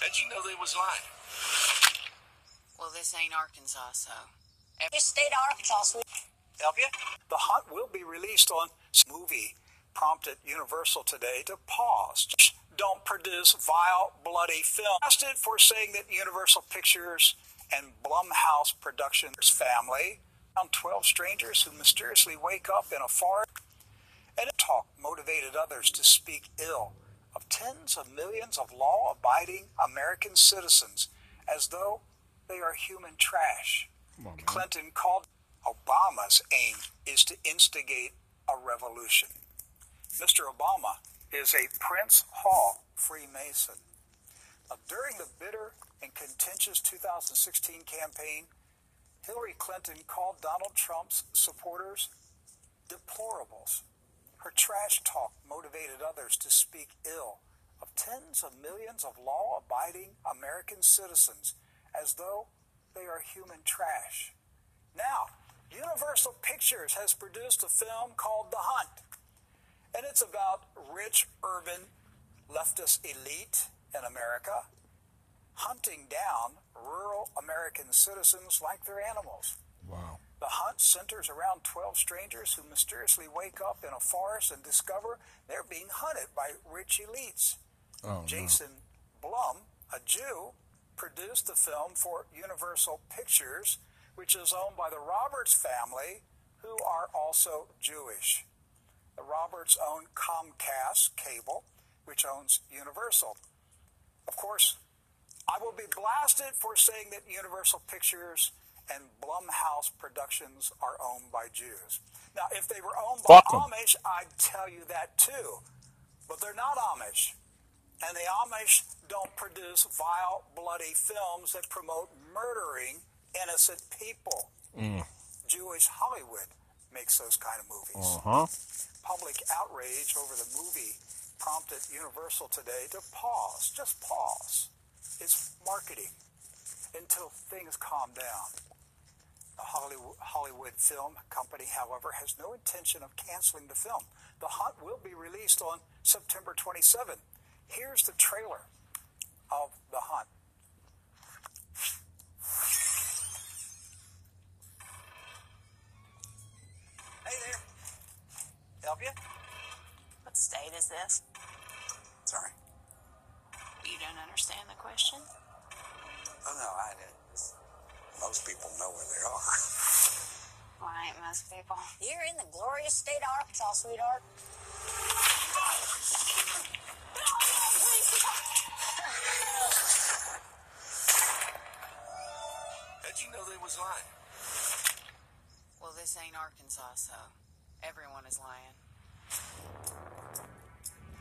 How'd you know they was lying? Well, this ain't Arkansas, so. Your state of Arkansas, sweet. Help you? The Hunt will be released on movie. Prompted Universal today to pause. Don't produce vile, bloody film. Arrested for saying that Universal Pictures and Blumhouse Productions family found 12 strangers who mysteriously wake up in a forest and talk motivated others to speak ill of tens of millions of law abiding American citizens as though they are human trash. Clinton called Obama's aim is to instigate a revolution. Mr. Obama is a Prince Hall Freemason. Now, during the bitter and contentious 2016 campaign, Hillary Clinton called Donald Trump's supporters deplorables. Her trash talk motivated others to speak ill of tens of millions of law abiding American citizens as though they are human trash. Now, Universal Pictures has produced a film called The Hunt, and it's about rich urban leftist elite in America hunting down rural American citizens like they're animals. The hunt centers around 12 strangers who mysteriously wake up in a forest and discover they're being hunted by rich elites. Oh, Jason Blum, a Jew, produced the film for Universal Pictures, which is owned by the Roberts family, who are also Jewish. The Roberts own Comcast Cable, which owns Universal. Of course, I will be blasted for saying that Universal Pictures and Blumhouse Productions are owned by Jews. Now, if they were owned by Fuck. Amish, I'd tell you that too. But they're not Amish. And the Amish don't produce vile, bloody films that promote murdering innocent people. Jewish Hollywood makes those kind of movies. Uh huh. Public outrage over the movie prompted Universal today to pause, just pause, its marketing until things calm down. The Hollywood, Hollywood Film Company, however, has no intention of canceling the film. The Hunt will be released on September 27. Here's the trailer of The Hunt. Hey there. Help you? What state is this? Sorry. You don't understand the question? Oh, no, I did. Most people know where they are. Why ain't most people? You're in the glorious state of Arkansas, sweetheart. How'd you know they was lying? Well, this ain't Arkansas, so. Everyone is lying.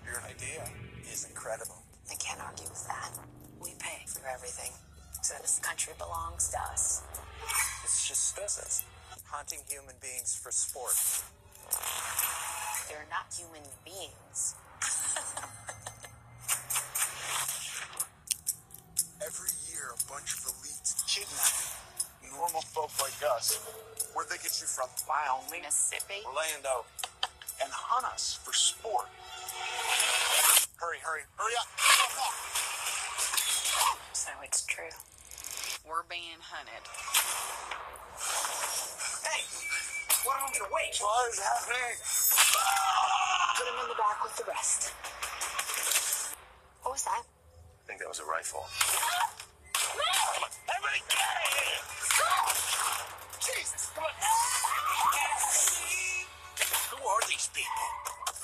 Your idea is incredible. I can't argue with that. We pay for everything. So this country belongs to us. It's just business. Hunting human beings for sport. They're not human beings. [laughs] Every year, a bunch of elites Kidnap normal folk like us. Where'd they get you from? Wyoming. Mississippi. Orlando. and hunt us for sport. Hurry, hurry, hurry up. So it's true. We're being hunted. Hey, what am I gonna wait? What is happening? Put him in the back with the rest. What was that? I think that was a rifle. Everybody get out of here! Jesus, come on! Who are these people?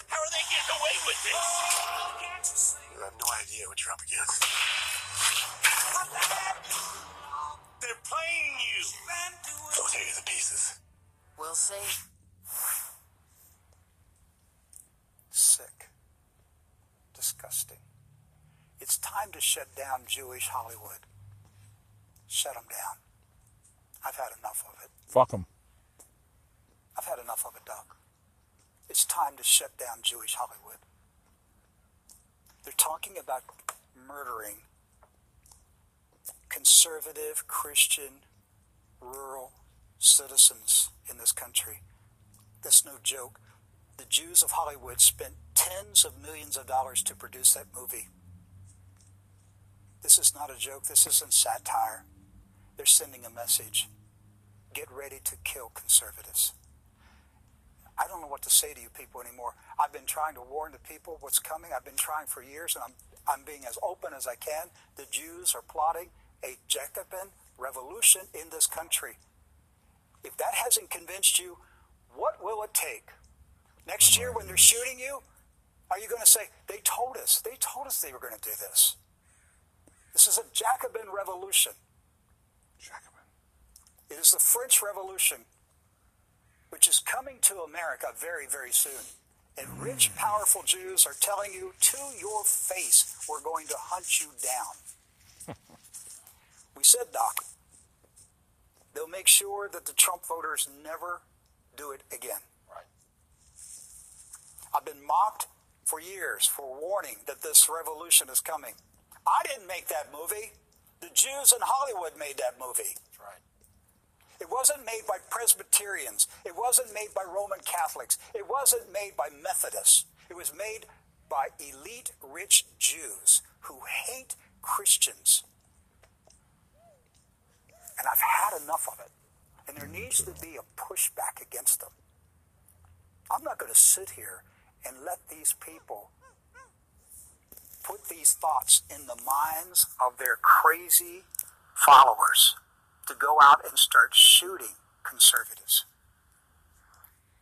How are they getting away with this? Oh, you have no idea what you're up against. They're playing you! They'll tear you to pieces. We'll see. Sick. Disgusting. It's time to shut down Jewish Hollywood. Shut them down. I've had enough of it. Fuck them. I've had enough of it, Doc. It's time to shut down Jewish Hollywood. They're talking about murdering conservative, Christian, rural citizens in this country. That's no joke. The Jews of Hollywood spent tens of millions of dollars to produce that movie. This is not a joke. This isn't satire. They're sending a message. Get ready to kill conservatives. I don't know what to say to you people anymore. I've been trying to warn the people what's coming. I've been trying for years, and I'm, I'm being as open as I can. The Jews are plotting a Jacobin revolution in this country. If that hasn't convinced you, what will it take? Next year, when they're shooting you, are you going to say, they told us, they told us they were going to do this? This is a Jacobin revolution. Jacobin. It is the French Revolution, which is coming to America very, very soon. And rich, mm. powerful Jews are telling you to your face, we're going to hunt you down. We said, Doc, they'll make sure that the Trump voters never do it again. Right. I've been mocked for years for warning that this revolution is coming. I didn't make that movie. The Jews in Hollywood made that movie. That's right. It wasn't made by Presbyterians. It wasn't made by Roman Catholics. It wasn't made by Methodists. It was made by elite rich Jews who hate Christians. And I've had enough of it. And there needs to be a pushback against them. I'm not going to sit here and let these people put these thoughts in the minds of their crazy followers to go out and start shooting conservatives.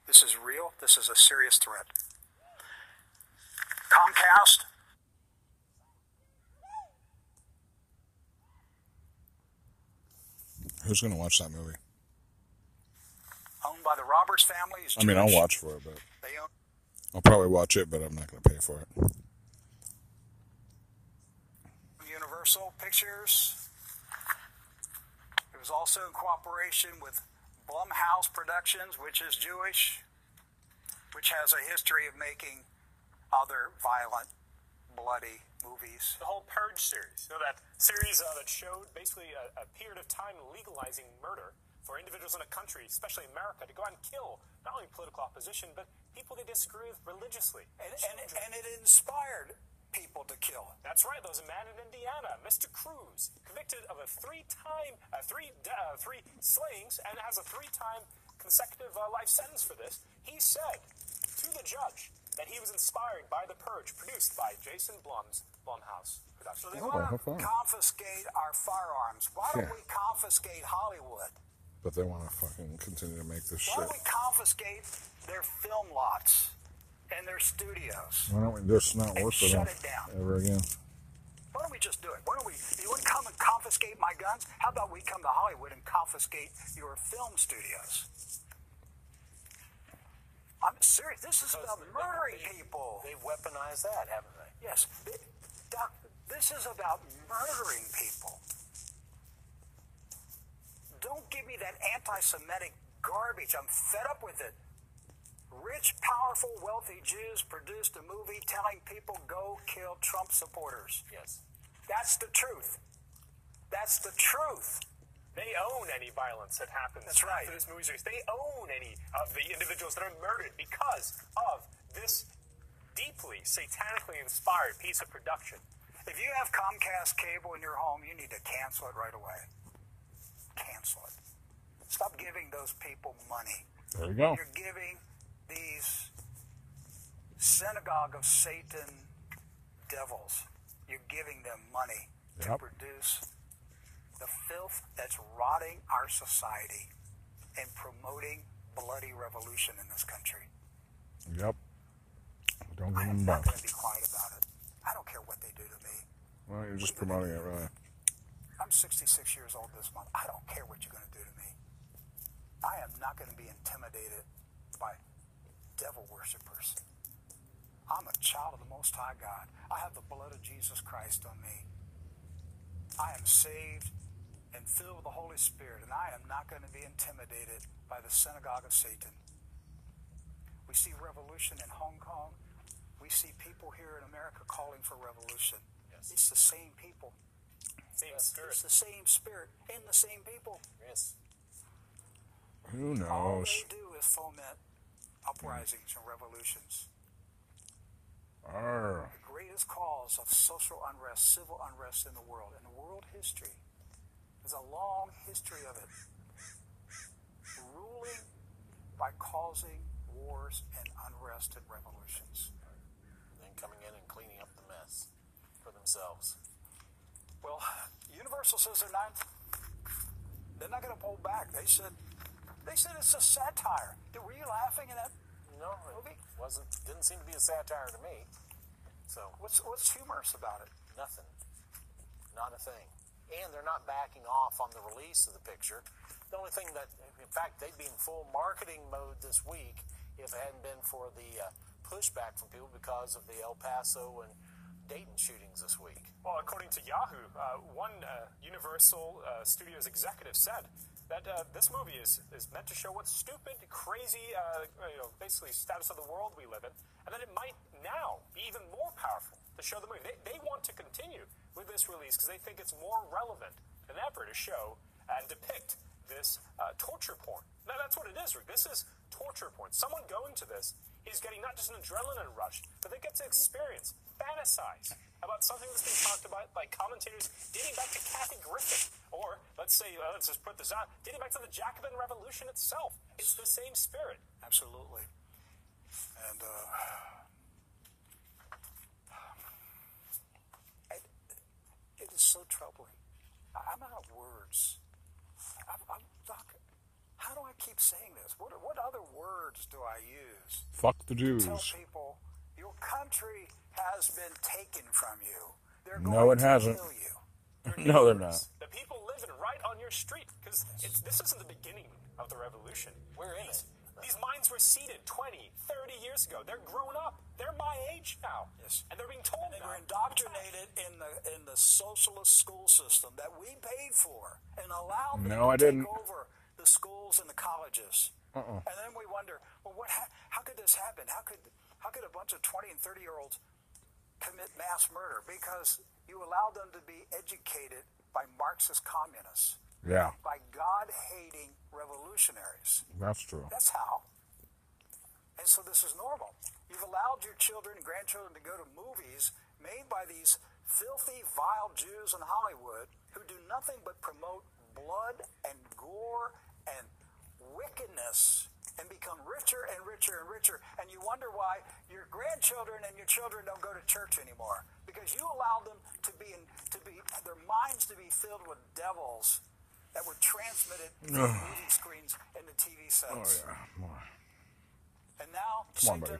This is real. This is a serious threat. Comcast, Who's gonna watch that movie? owned by the Roberts family, I mean, I'll watch for it, but They own I'll probably watch it, but I'm not gonna pay for it. Universal Pictures. It was also in cooperation with Blumhouse Productions, which is Jewish, which has a history of making other violent, bloody movies. the whole Purge series. You know that series uh, that showed basically a, a period of time legalizing murder for individuals in a country, especially America, to go out and kill not only political opposition but people they disagree with religiously. And, and, and it inspired people to kill. That's right. There was a man in Indiana, Mr. Cruz, convicted of a three-time, uh, three, uh, three slayings, and has a three-time consecutive uh, life sentence for this. He said to the judge that he was inspired by The Purge, produced by Jason Blum's Blumhouse production. So they want to confiscate our firearms. Why don't we confiscate Hollywood? But they want to fucking continue to make this Why shit. Why don't we confiscate their film lots and their studios? Why don't we just not work for them ever again? Why don't we just do it? Why don't we? You want to come and confiscate my guns? How about we come to Hollywood and confiscate your film studios? I'm serious. This is about murdering people. They've weaponized that, haven't they? Yes, Doc. This is about murdering people. Don't give me that anti-Semitic garbage. I'm fed up with it. Rich, powerful, wealthy Jews produced a movie telling people go kill Trump supporters. Yes. That's the truth. That's the truth. They own any violence that happens That's right. after this movie series. They own any of the individuals that are murdered because of this deeply satanically inspired piece of production. If you have Comcast cable in your home, you need to cancel it right away. Cancel it. Stop giving those people money. There you go. You're giving these synagogue of Satan devils, you're giving them money to produce the filth that's rotting our society and promoting bloody revolution in this country. Yep. Don't I'm not going to be quiet about it. I don't care what they do to me. Well, you're just promoting it, really. I'm 66 years old this month. I don't care what you're going to do to me. I am not going to be intimidated by devil worshippers. I'm a child of the Most High God. I have the blood of Jesus Christ on me. I am saved and filled with the Holy Spirit, and I am not going to be intimidated by the synagogue of Satan. We see revolution in Hong Kong. We see people here in America calling for revolution. It's the same people. Same spirit. It's the same spirit and the same people. Yes. Who knows? All knows? they do is foment uprisings and revolutions. Arr. The greatest cause of social unrest, civil unrest in the world, in the world history. There's a long history of it. Ruling by causing wars and unrest and revolutions. and coming in and cleaning up the mess for themselves. Well, Universal says they're not. They're not going to pull back. They said. They said it's a satire. Were you laughing in that No, movie? it wasn't. Didn't seem to be a satire to me. So What's what's humorous about it? nothing, not a thing. And they're not backing off on the release of the picture. The only thing that, in fact, they'd be in full marketing mode this week if it hadn't been for the uh, pushback from people because of the El Paso and Dayton shootings this week. Well, according to Yahoo, uh, one uh, Universal uh, Studios executive said that uh, this movie is, is meant to show what stupid, crazy, uh, you know, basically status of the world we live in, and that it might now be even more powerful to show the movie. They, they want to continue with this release because they think it's more relevant than ever to show and depict this uh, torture porn. Now, that's what it is, Rick. This is torture porn. Someone going to this is getting not just an adrenaline rush, but they get to experience, fantasize about something that's been talked about by commentators dating back to Kathy Griffin, or let's say, uh, let's just put this out, dating back to the Jacobin Revolution itself. It's the same spirit. Absolutely. And uh, it, it is so troubling. I- I'm out of words. I'm, I'm, Doc, how do I keep saying this? What, what other words do I use? Fuck the Jews. Tell Jews. people your country has been taken from you. They're No, it to hasn't. kill you. [laughs] No, they're not. The people living right on your street, because this isn't the beginning of the revolution. We're in it. These minds were seeded 20, 30 years ago. They're grown up. They're my age now. Yes. And they're being told They now. were indoctrinated in the in the socialist school system that we paid for and allowed them No, to I take didn't. over the schools and the colleges. Uh-uh. And then we wonder, well, what? Ha- how could this happen? How could how could a bunch of twenty and thirty year olds commit mass murder? Because you allowed them to be educated by Marxist communists, Yeah, by God hating revolutionaries. that's true. That's how. And so this is normal. You've allowed your children and grandchildren to go to movies made by these filthy, vile Jews in Hollywood who do nothing but promote blood and gore and wickedness and become richer and richer and richer. And you wonder why your grandchildren and your children don't go to church anymore because you allowed them to be in, to be their minds to be filled with devils that were transmitted through movie screens and the TV sets. Oh yeah. Boy. And now Come Satan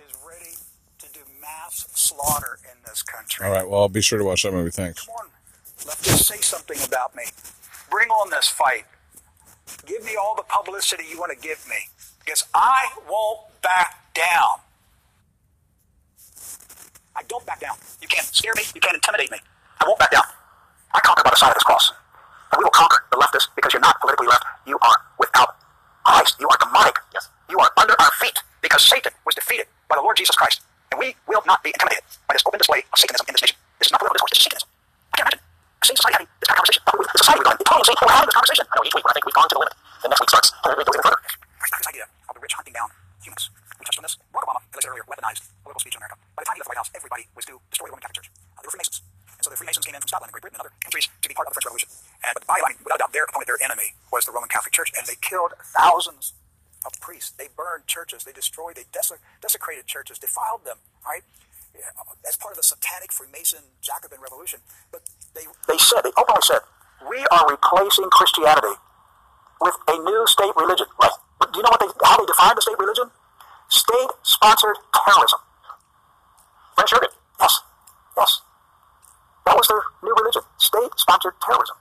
is ready to do mass slaughter in this country. All right. Well, I'll be sure to watch that movie. Thanks. Come on, leftists, say something about me. Bring on this fight. Give me all the publicity you want to give me, because I won't back down. I don't back down. You can't scare me. You can't intimidate me. I won't back down. I conquer by the side of this cross. And we will conquer the leftists because you're not politically left. You are without Christ. You are demonic. Yes. You are under our feet because Satan was defeated by the Lord Jesus Christ. And we will not be intimidated by this open display of Satanism in this nation. This is not political discourse. This is Satanism. I can't imagine seeing society having this kind of conversation. The society we're going, in total insane, we're having this conversation. works. And it goes even further. This idea of the rich hunting down humans. We touched on this. Barack Obama, as I said earlier, weaponized political speech in America. By the time he left the White House, everybody was to destroy the Roman Catholic Church. Uh, they were Freemasons. So the Freemasons came in from Scotland and Great Britain and other countries to be part of the French Revolution. And, but by, mean, without doubt, their opponent, their enemy, was the Roman Catholic Church. And they killed thousands of priests. They burned churches. They destroyed, they desec- desecrated churches, defiled them, right? As part of the satanic Freemason Jacobin revolution. But they, they said, they openly said, we are replacing Christianity with a new state religion. Right. But do you know what they, how they define the state religion? State-sponsored terrorism. French heard it. Yes. Yes. That was their new religion. State-sponsored terrorism.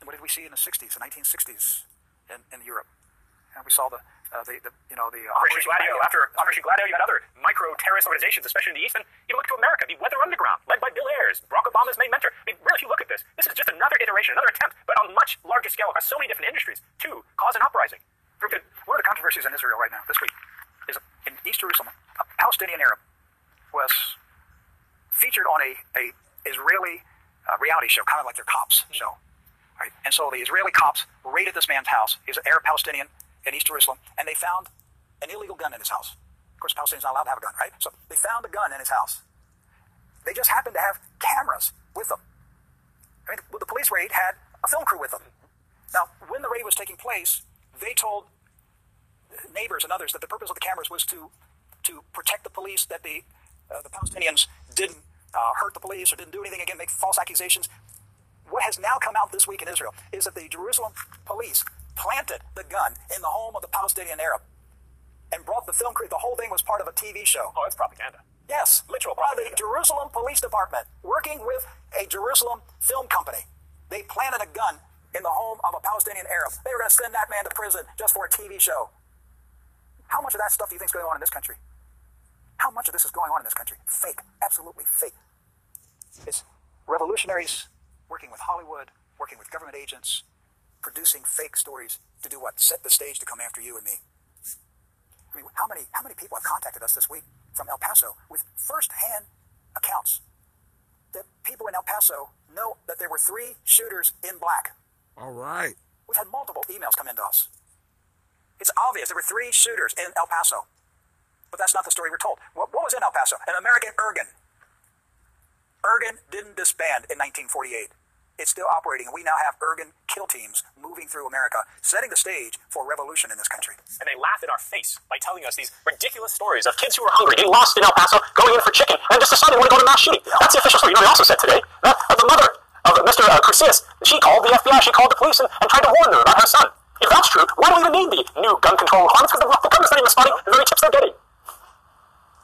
And what did we see in the 60s, the 1960s in, in Europe? And we saw the, uh, the, the, you know, the uh, Operation Gladio. After Operation Gladio, you had other micro-terrorist organizations, especially in the East. And you look to America, the Weather Underground, led by Bill Ayers, Barack Obama's main mentor. I mean, really, if you look at this, this is just another iteration, another attempt, but on a much larger scale across so many different industries to cause an uprising. One of the controversies in Israel right now, this week, is in East Jerusalem, a Palestinian Arab was featured on a, a Israeli uh, reality show, kind of like their cops show. Right? And so the Israeli cops raided this man's house. He's an Arab Palestinian in East Jerusalem, and they found an illegal gun in his house. Of course, Palestinians are not allowed to have a gun, right? So they found a gun in his house. They just happened to have cameras with them. I mean, the police raid had a film crew with them. Now, when the raid was taking place, they told neighbors and others that the purpose of the cameras was to to protect the police, that the uh, the Palestinians didn't uh, hurt the police or didn't do anything again, make false accusations. What has now come out this week in Israel is that the Jerusalem police planted the gun in the home of the Palestinian Arab and brought the film crew. The whole thing was part of a TV show. Oh, it's propaganda. Yes, literal propaganda. The Jerusalem Police Department, working with a Jerusalem film company, they planted a gun in the home of a Palestinian Arab. They were going to send that man to prison just for a TV show. How much of that stuff do you think is going on in this country? How much of this is going on in this country? Fake. Absolutely fake. It's revolutionaries working with Hollywood, working with government agents, producing fake stories to do what? Set the stage to come after you and me. I mean, how many, how many people have contacted us this week from El Paso with first-hand accounts that people in El Paso know that there were three shooters in black? All right. We've had multiple emails come into us. It's obvious there were three shooters in El Paso. But that's not the story we're told. What, what was in El Paso? An American Irgun. Irgun didn't disband in 1948. It's still operating, and we now have Irgun kill teams moving through America, setting the stage for revolution in this country. And they laugh in our face by telling us these ridiculous stories of kids who were hungry, getting lost in El Paso, going in for chicken, and just deciding they want to go to mass shooting. That's the official story. You know, they also said today that uh, the mother of Mr. Uh, she called the FBI, she called the police, and, and tried to warn them about her son. If that's true, why do we even need the new gun control requirements? Because the, the government's not even spotting the very tips they're getting.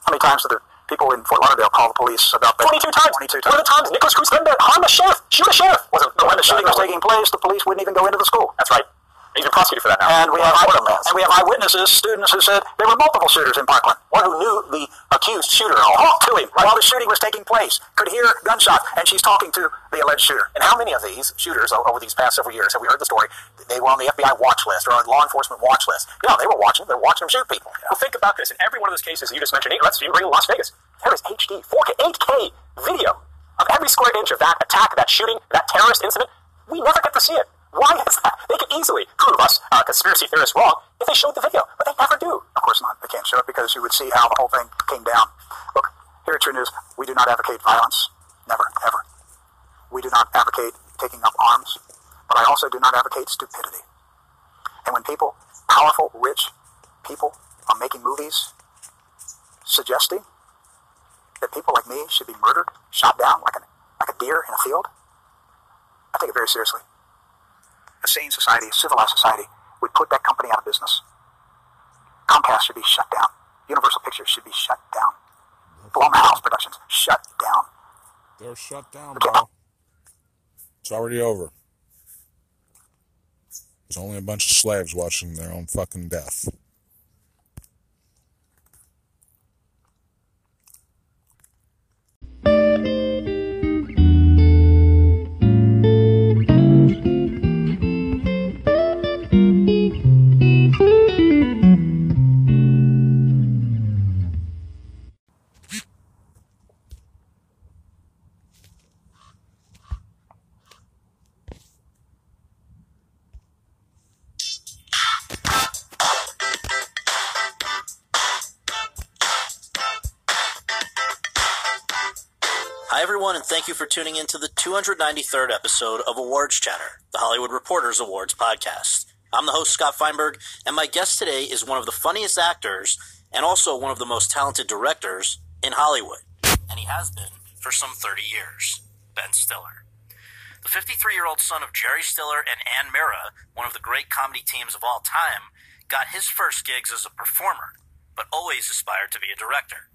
How many times did the people in Fort Lauderdale call the police about that? 22 times. 22 times. One of the times Nikolas Cruz to harm a sheriff, shoot a sheriff. Wasn't when the shooting was taking place, the police wouldn't even go into the school. That's right. He's been prosecuted for that now. And we have and we have eyewitnesses, students who said there were multiple shooters in Parkland. One who knew the accused shooter, talked to him while the shooting was taking place, could hear gunshots, and she's talking to the alleged shooter. And how many of these shooters over these past several years have we heard the story? They were on the FBI watch list or on law enforcement watch list. Know, they were watching. They were watching them shoot people. Well, think about this. In every one of those cases you just mentioned, let's even bring Las Vegas. There is HD, 4K, 8K video of every square inch of that attack, that shooting, that terrorist incident. We never get to see it. Why is that? They could easily prove us uh, conspiracy theorists wrong if they showed the video, but they never do. Of course not. They can't show it because you would see how the whole thing came down. Look, here at True News, we do not advocate violence. Never, ever. We do not advocate taking up arms, but I also do not advocate stupidity. And when people, powerful, rich people, are making movies suggesting that people like me should be murdered, shot down like a, like a deer in a field, I take it very seriously. A sane society, a civilized society, would put that company out of business. Comcast should be shut down. Universal Pictures should be shut down. Blumhouse Productions shut down. They're shut down, bro. It's already over. There's only a bunch of slaves watching their own fucking death. Tuning in to the 293rd episode of Awards Chatter, the Hollywood Reporters Awards podcast. I'm the host, Scott Feinberg, and my guest today is one of the funniest actors and also one of the most talented directors in Hollywood. And he has been for some 30 years Ben Stiller. The 53 year old son of Jerry Stiller and Anne Meara, one of the great comedy teams of all time, got his first gigs as a performer, but always aspired to be a director.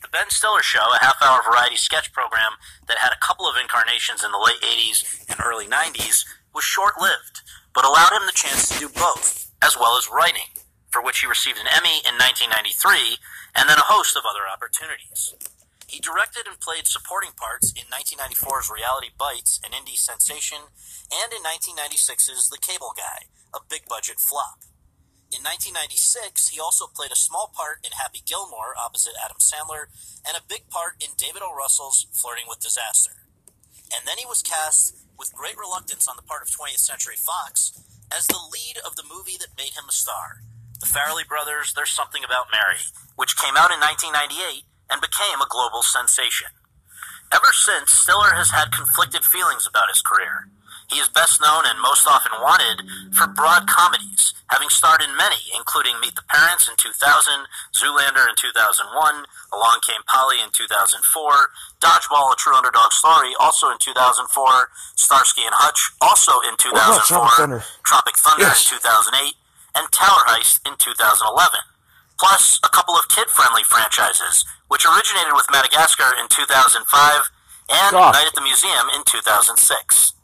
The Ben Stiller Show, a half hour variety sketch program that had a couple of incarnations in the late 80s and early 90s, was short lived, but allowed him the chance to do both, as well as writing, for which he received an Emmy in 1993 and then a host of other opportunities. He directed and played supporting parts in 1994's Reality Bites, an indie sensation, and in 1996's The Cable Guy, a big budget flop. In 1996, he also played a small part in Happy Gilmore opposite Adam Sandler and a big part in David O. Russell's Flirting with Disaster. And then he was cast, with great reluctance on the part of 20th Century Fox, as the lead of the movie that made him a star The Farrelly Brothers' There's Something About Mary, which came out in 1998 and became a global sensation. Ever since, Stiller has had conflicted feelings about his career. He is best known and most often wanted for broad comedies, having starred in many, including Meet the Parents in 2000, Zoolander in 2001, Along Came Polly in 2004, Dodgeball, A True Underdog Story, also in 2004, Starsky and Hutch, also in 2004, Tropic Thunder? Tropic Thunder Yes. in 2008, and Tower Heist in 2011. Plus, a couple of kid-friendly franchises, which originated with Madagascar in 2005 and God. Night at the Museum in 2006.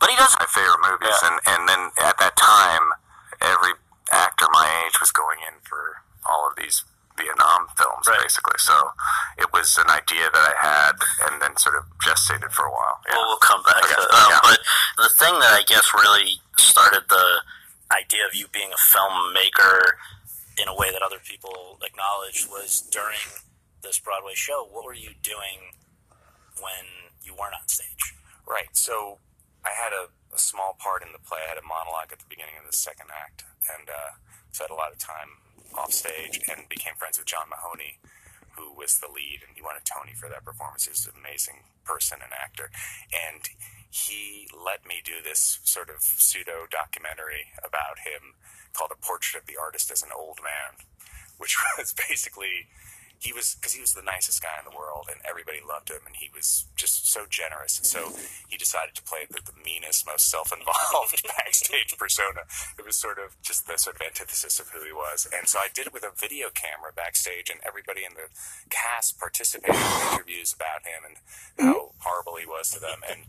But he doesn't. my favorite movies, and and then at that time, every actor my age was going in for all of these Vietnam films, basically. So it was an idea that I had, and then sort of gestated for a while. Yeah. Well, we'll come back. Okay, to um, yeah. But the thing that I guess really started the idea of you being a filmmaker in a way that other people acknowledged was during this Broadway show. What were you doing when you weren't on stage? Right. So I had a, a small part in the play. I had a monologue at the beginning of the second act, and uh, so I had a lot of time off stage, and became friends with John Mahoney, who was the lead, and he won a Tony for that performance. He's an amazing person and actor, and he let me do this sort of pseudo documentary about him called "A Portrait of the Artist as an Old Man," which [laughs] was basically he was because he was the nicest guy in the world and everybody loved him and he was just so generous. And so he decided to play the, the meanest most self-involved [laughs] backstage persona. It was sort of just the sort of antithesis of who he was. And so i did it with a video camera backstage and everybody in the cast participated in interviews about him and mm-hmm. how horrible he was to them. And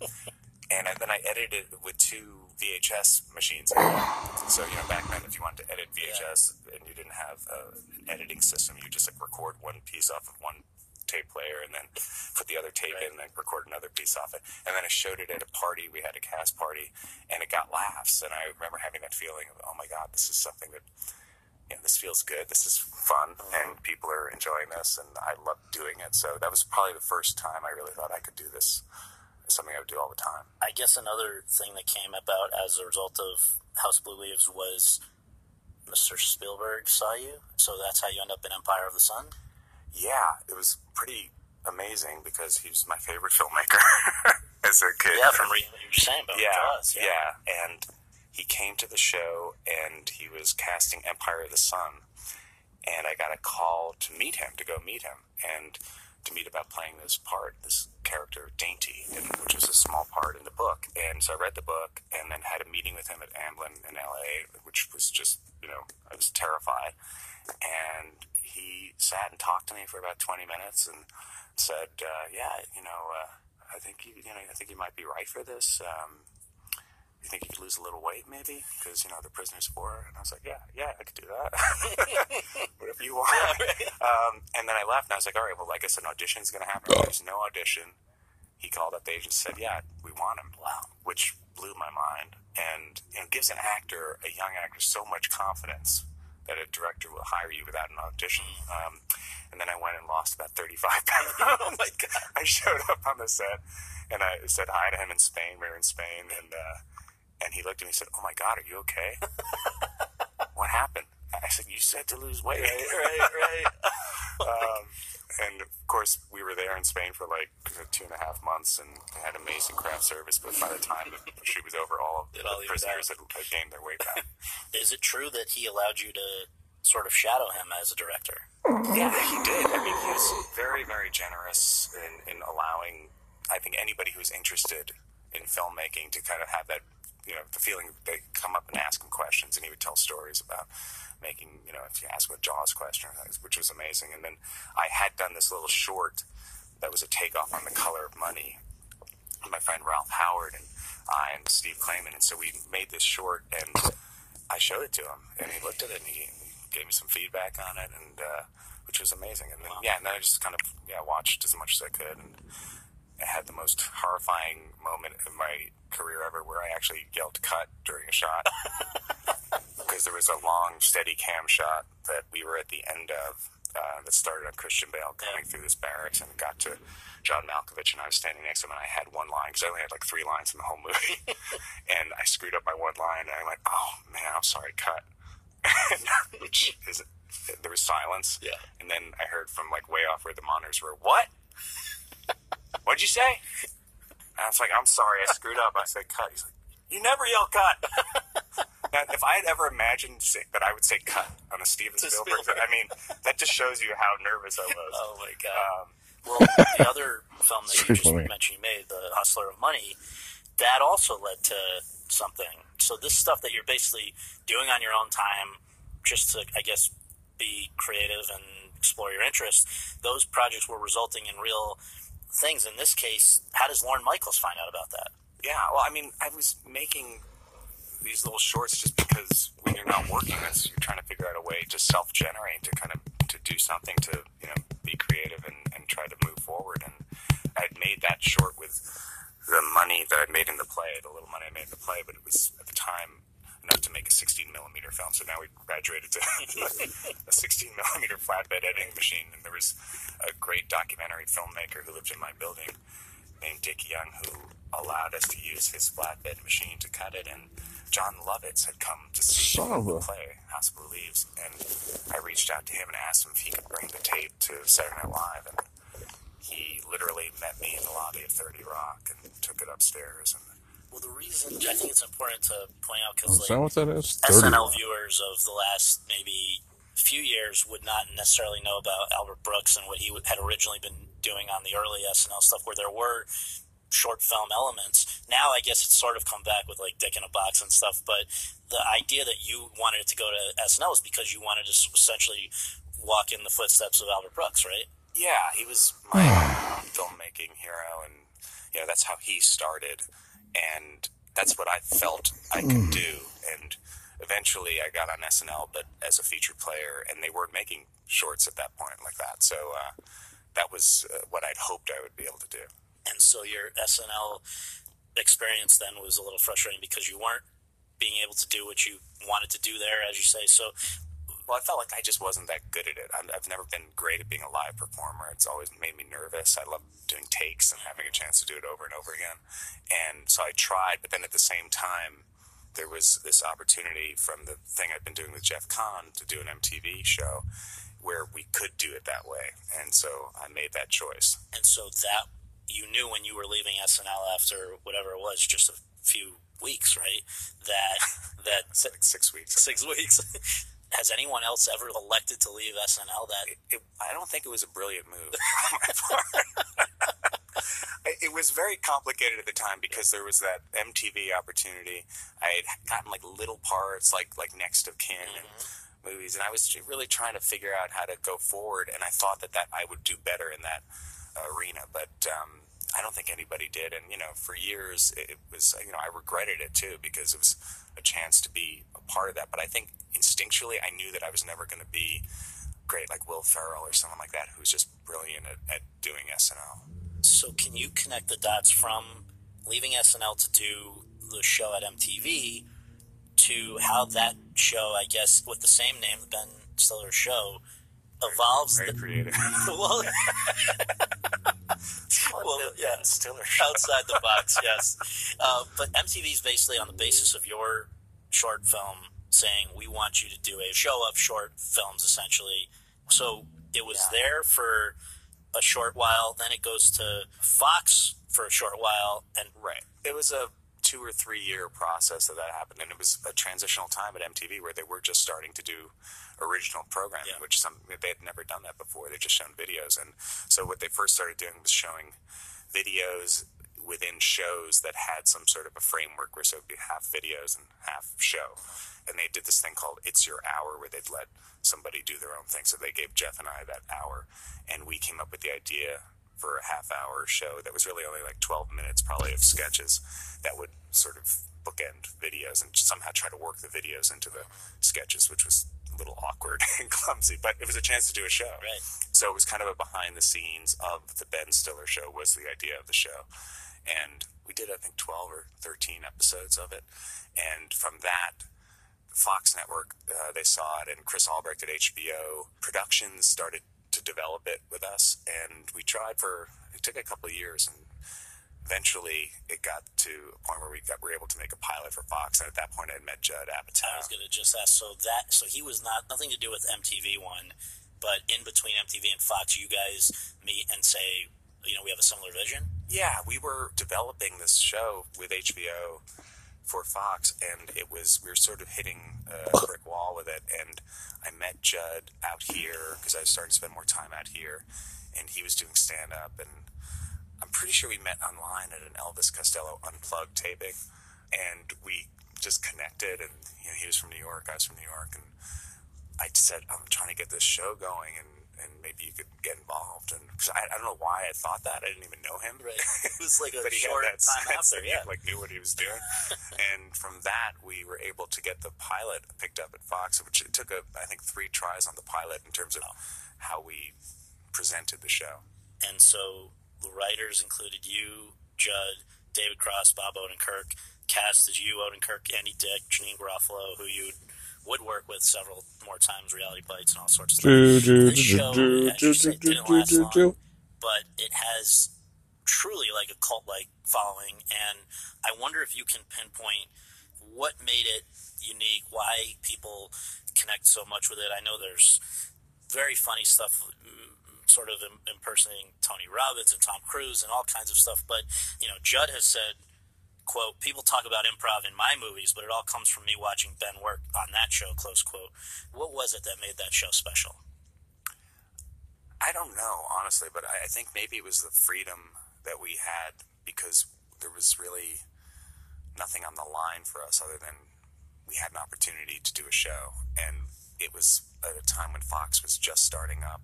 and then I edited it with two VHS machines. So you know, back then, if you wanted to edit VHS and you didn't have uh, an editing system, you just like record one piece off of one tape player and then put the other tape in and then record another piece off it. And then I showed it at a party. We had a cast party, and it got laughs. And I remember having that feeling of, oh my god, this is something that. You know, this feels good. This is fun, and people are enjoying this, and I love doing it. So that was probably the first time I really thought I could do this something I would do all the time. I guess another thing that came about as a result of House Blue Leaves was Mr. Spielberg saw you, so that's how you end up in Empire of the Sun. Yeah, it was pretty amazing because he was my favorite [laughs] filmmaker [laughs] as a kid. Yeah, from reading what you were saying about yeah, Jaws, yeah, yeah. and he came to the show and he was casting Empire of the Sun, and I got a call to meet him, to go meet him, and to meet about playing this part, this character Dainty, which was a small part in the book. And so I read the book and then had a meeting with him at Amblin in LA, which was just, you know, I was terrified. And he sat and talked to me for about 20 minutes and said, uh, yeah, you know, uh, I think you, you know, I think you might be right for this. Um, you think you could lose a little weight, maybe, because you know the prisoners war. And I was like, yeah, yeah, I could do that. [laughs] Whatever you want. um, and then I left, and I was like, all right, well, like I guess an audition's going to happen. There's no audition. He called up the agent and said, yeah, we want him. Wow. Which blew my mind, and you know, gives an actor, a young actor, so much confidence that a director will hire you without an audition. Um, and then I went and lost about 35 [laughs] pounds. [laughs] oh my God. I showed up on the set and I said hi to him in Spain. We were in Spain and, uh, and he looked at me and said, Oh my God, are you okay? [laughs] what happened? I said, You said to lose weight. Right, right, right. [laughs] um, and of course, we were there in Spain for like two and a half months and had amazing craft service. But by the time the [laughs] shoot was over, all of the all prisoners had, had gained their weight back. Is it true that he allowed you to sort of shadow him as a director? Yeah, he did. I mean, he was very, very generous in, in allowing, I think, anybody who's interested in filmmaking to kind of have that, you know, the feeling they come up and ask him questions, and he would tell stories about making, you know, if you ask a Jaws question, which was amazing. And then I had done this little short that was a takeoff on The Color of Money. My friend Ralph Howard and I and Steve Clayman, and so we made this short, and I showed it to him, and he looked at it, and he gave me some feedback on it, and uh, which was amazing. And then, yeah, and then I just kind of yeah watched as much as I could, and had the most horrifying moment in my career ever, where I actually yelled "cut" during a shot [laughs] because there was a long, steady cam shot that we were at the end of. Uh, that started on Christian Bale coming through this barracks and got to John Malkovich, and I was standing next to him, and I had one line because I only had like three lines in the whole movie, [laughs] and I screwed up my one line, and I went, "Oh man, I'm sorry, cut." [laughs] which is there was silence. Yeah. And then I heard from like way off where the monitors were, "What? What'd you say?" And I was like, "I'm sorry, I screwed up." I said, "Cut." He's like, "You never yell cut." now, if I had ever imagined say, that I would say "cut" on a Steven To Spielberg, Spielberg. I mean, that just shows you how nervous I was. Oh my god. Um, Well, the other film that you just Funny. mentioned you made, The Hustler of Money, that also led to something. So this stuff that you're basically doing on your own time, just to, I guess, be creative and explore your interests, those projects were resulting in real things. In this case, how does Lorne Michaels find out about that? Yeah, well, I mean, I was making these little shorts just because when you're not working, it's, you're trying to figure out a way to self-generate, to kind of to do something to you know be creative and, and try to move forward. And I'd made that short with the money that I'd made in the play, the little money I made in the play, but it was at the time enough to make a 16 millimeter film. So now we graduated to [laughs] a 16 millimeter flatbed editing machine, and there was a great documentary filmmaker who lived in my building named Dick Young who allowed us to use his flatbed machine to cut it, and Jon Lovitz had come to see Son the play House of Blue Leaves, and I reached out to him and asked him if he could bring the tape to Saturday Night Live, and he literally met me in the lobby of 30 Rock and took it upstairs, and Well, the reason I think it's important to point out because Is that what that is? SNL viewers of the last maybe few years would not necessarily know about Albert Brooks and what he had originally been doing on the early SNL stuff, where there were short film elements. Now, I guess it's sort of come back with like Dick in a Box and stuff. But the idea that you wanted it to go to SNL is because you wanted to essentially walk in the footsteps of Albert Brooks, right? yeah, he was my [sighs] filmmaking hero, and you know that's how he started, and that's what I felt I could do. And eventually, I got on SNL, but as a featured player, and they weren't making shorts at that point like that. So uh, that was uh, what I'd hoped I would be able to do. And so your SNL experience then was a little frustrating because you weren't being able to do what you wanted to do there, as you say. So Well, I felt like I just wasn't that good at it. I'm, I've never been great at being a live performer. It's always made me nervous. I love doing takes and having a chance to do it over and over again. And so I tried, but then at the same time, there was this opportunity from the thing I'd been doing with Jeff Kahn to do an MTV show where we could do it that way. And so I made that choice. and so that you knew when you were leaving SNL after whatever it was, just a few weeks, right? That [laughs] that like six weeks. six weeks. [laughs] Has anyone else ever elected to leave SNL? That it, it, I don't think it was a brilliant move on my part. It- was very complicated at the time because there was that MTV opportunity. I had gotten like little parts, like like Next of Kin and movies, and I was really trying to figure out how to go forward. And I thought that that I would do better in that arena, but um, I don't think anybody did. And you know, for years it, was you know I regretted it too because it was a chance to be part of that. But I think instinctually I knew that I was never going to be great like Will Ferrell or someone like that who's just brilliant at, at doing SNL. so can you connect the dots from leaving SNL to do the show at MTV to how that show, I guess, with the same name, the Ben Stiller Show, evolves. Very the- creative. [laughs] [laughs] well, well, yeah, Stiller outside the box, yes. Uh, but MTV is basically on the basis of your short film saying we want you to do a show of short films, essentially. So it was there for a short while, then it goes to Fox for a short while, and right. It was a two or three year process that that happened, and it was a transitional time at MTV where they were just starting to do original programming, yeah. which some they had never done that before. They just shown videos, and so what they first started doing was showing videos within shows that had some sort of a framework where so it'd be half videos and half show. And they did this thing called It's Your Hour where they'd let somebody do their own thing. So they gave Jeff and I that hour and we came up with the idea for a half hour show that was really only like 12 minutes probably of sketches that would sort of bookend videos and somehow try to work the videos into the sketches, which was a little awkward [laughs] and clumsy, but it was a chance to do a show. Right. So it was kind of a behind the scenes of the Ben Stiller show was the idea of the show and we did I think 12 or 13 episodes of it. And from that, Fox Network uh, they saw it, and Chris Albrecht at HBO Productions started to develop it with us, and we tried for it took a couple of years, and eventually it got to a point where we got we were able to make a pilot for Fox, and at that point I had met Judd Apatow. I was going to just ask, so that so he was not nothing to do with MTV one, but in between MTV and Fox, you guys meet and say, you know, we have a similar vision yeah, we were developing this show with HBO for Fox, and it was we were sort of hitting a brick wall with it. And I met Judd out here because I was starting to spend more time out here, and he was doing stand up, and I'm pretty sure we met online at an Elvis Costello unplugged taping, and we just connected. And you know, he was from New York, I was from New York, and I said I'm trying to get this show going, and and maybe you could get involved. And cause I, I don't know why I thought that. I didn't even know him. Right. [laughs] It was like [laughs] a but he short had that time after. Yeah. He, like knew what he was doing. [laughs] and from that, we were able to get the pilot picked up at Fox, which it took a, I think three tries on the pilot in terms of how we presented the show. And so the writers included you, Judd, David Cross, Bob Odenkirk. Cast as you, Odenkirk, Andy Dick, Janeane Garofalo, who you would work with several more times, reality bites and all sorts of stuff. this show, didn't last long, but it has truly like a cult-like following, and I wonder if you can pinpoint what made it unique, why people connect so much with it. I know there's very funny stuff mm, sort of impersonating Tony Robbins and Tom Cruise and all kinds of stuff. But you know, Judd has said quote, people talk about improv in my movies, but it all comes from me watching Ben work on that show, close quote. What was it that made that show special? I don't know, honestly, but I think maybe it was the freedom that we had because there was really nothing on the line for us other than we had an opportunity to do a show. And it was at a time when Fox was just starting up.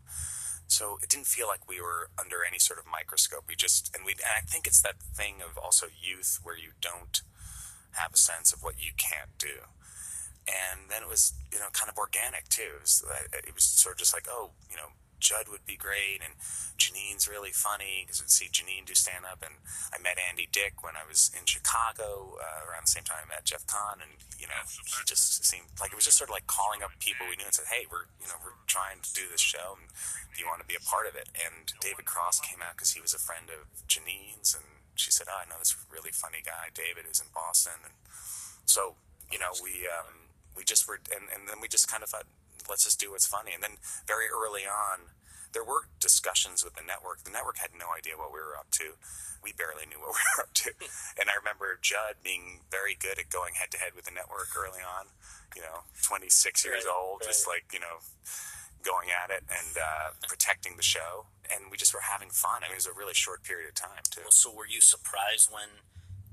So it didn't feel like we were under any sort of microscope. We just and we and I think it's that thing of also youth where you don't have a sense of what you can't do. And then it was you know kind of organic too. It was, it was sort of just like oh you know Judd would be great, and Janeane's really funny because I'd see Janeane do stand up. And I met Andy Dick when I was in Chicago uh, around the same time I met Jeff Kahn, and you know he just seemed like it was just sort of like calling up people we knew and said, "Hey, we're you know we're trying to do this show, and do you want to be a part of it?" And David Cross came out because he was a friend of Janeane's, and she said, "Oh, I know this really funny guy, David, who's in Boston," and so you know we. Um, we just were, and, and then we just kind of thought, let's just do what's funny. And then very early on, there were discussions with the network. The network had no idea what we were up to. We barely knew what [laughs] we were up to. [laughs] and I remember Judd being very good at going head to head with the network early on. You know, 26 years right, old, right. just like, you know, going at it and uh, protecting the show. And we just were having fun. I mean, it was a really short period of time, too. So were you surprised when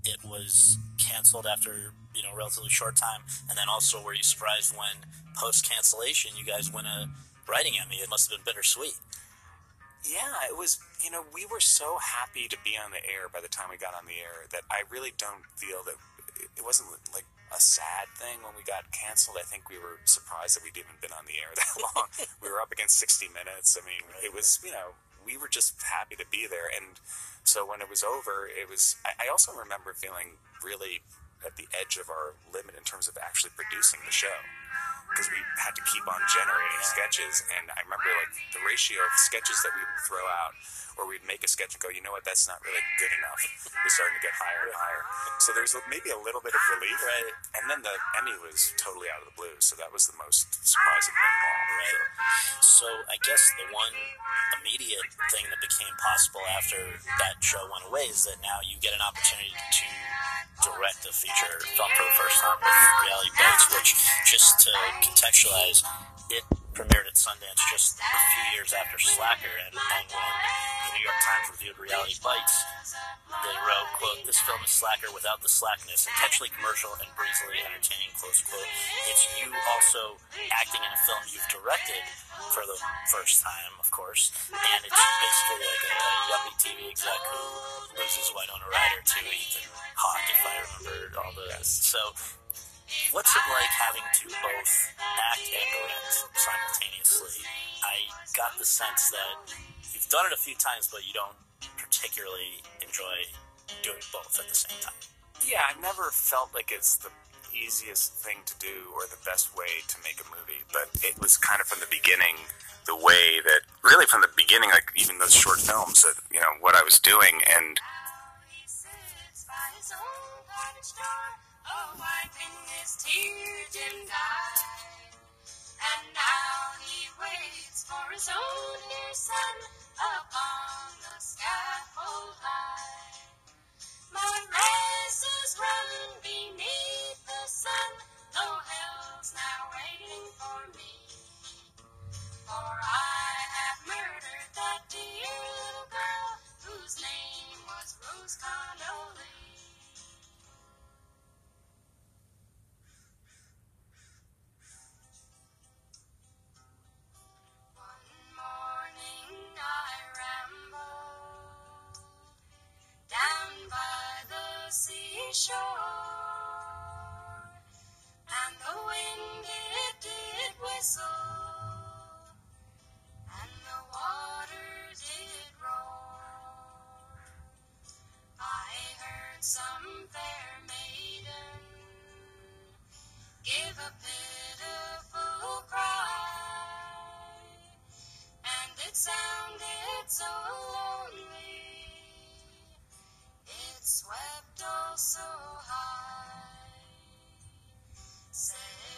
it was canceled after you know relatively short time, and then also were you surprised when post cancellation you guys win a uh, writing Emmy? It must have been bittersweet. Yeah, it was. You know, we were so happy to be on the air by the time we got on the air that I really don't feel that it wasn't like a sad thing when we got canceled. I think we were surprised that we'd even been on the air [laughs] that long. we were up against 60 minutes. I mean, it was, you know, we were just happy to be there. And so when it was over, it was. I, I also remember feeling really at the edge of our limit in terms of actually producing the show because we had to keep on generating sketches. And I remember like the ratio of sketches that we would throw out, or we'd make a sketch and go, you know what, that's not really good enough. We're starting to get higher and higher. So there was maybe a little bit of relief. Right. And then the Emmy was totally out of the blue. So that was the most surprising thing of all. Right. So I guess the one immediate thing that became possible after that show went away is that now you get an opportunity to direct a feature film for the first time with Reality Bites, which, just to contextualize, it. Premiered at Sundance just a few years after Slacker, and, and when the New York Times reviewed Reality Bites, they wrote, quote, this film is Slacker without the slackness, intentionally commercial and breezily entertaining, close quote. It's you also acting in a film you've directed for the first time, of course, and it's basically like a, a yuppie TV exec who loses Winona Ryder to Ethan Hawke, if I remember all the... So, what's it like having to both act and direct simultaneously? I got the sense that you've done it a few times, but you don't particularly enjoy doing both at the same time. Yeah, I've never felt like it's the easiest thing to do or the best way to make a movie, but it was kind of from the beginning the way that really from the beginning, like even those short films, that you know what I was doing, and Oh, and now he waits for his own dear son upon the scaffold high. My race is run beneath the sun, and the wind it did whistle, and the water did roar. I heard some fair maiden give a pitiful cry. And it sounded so so high. Said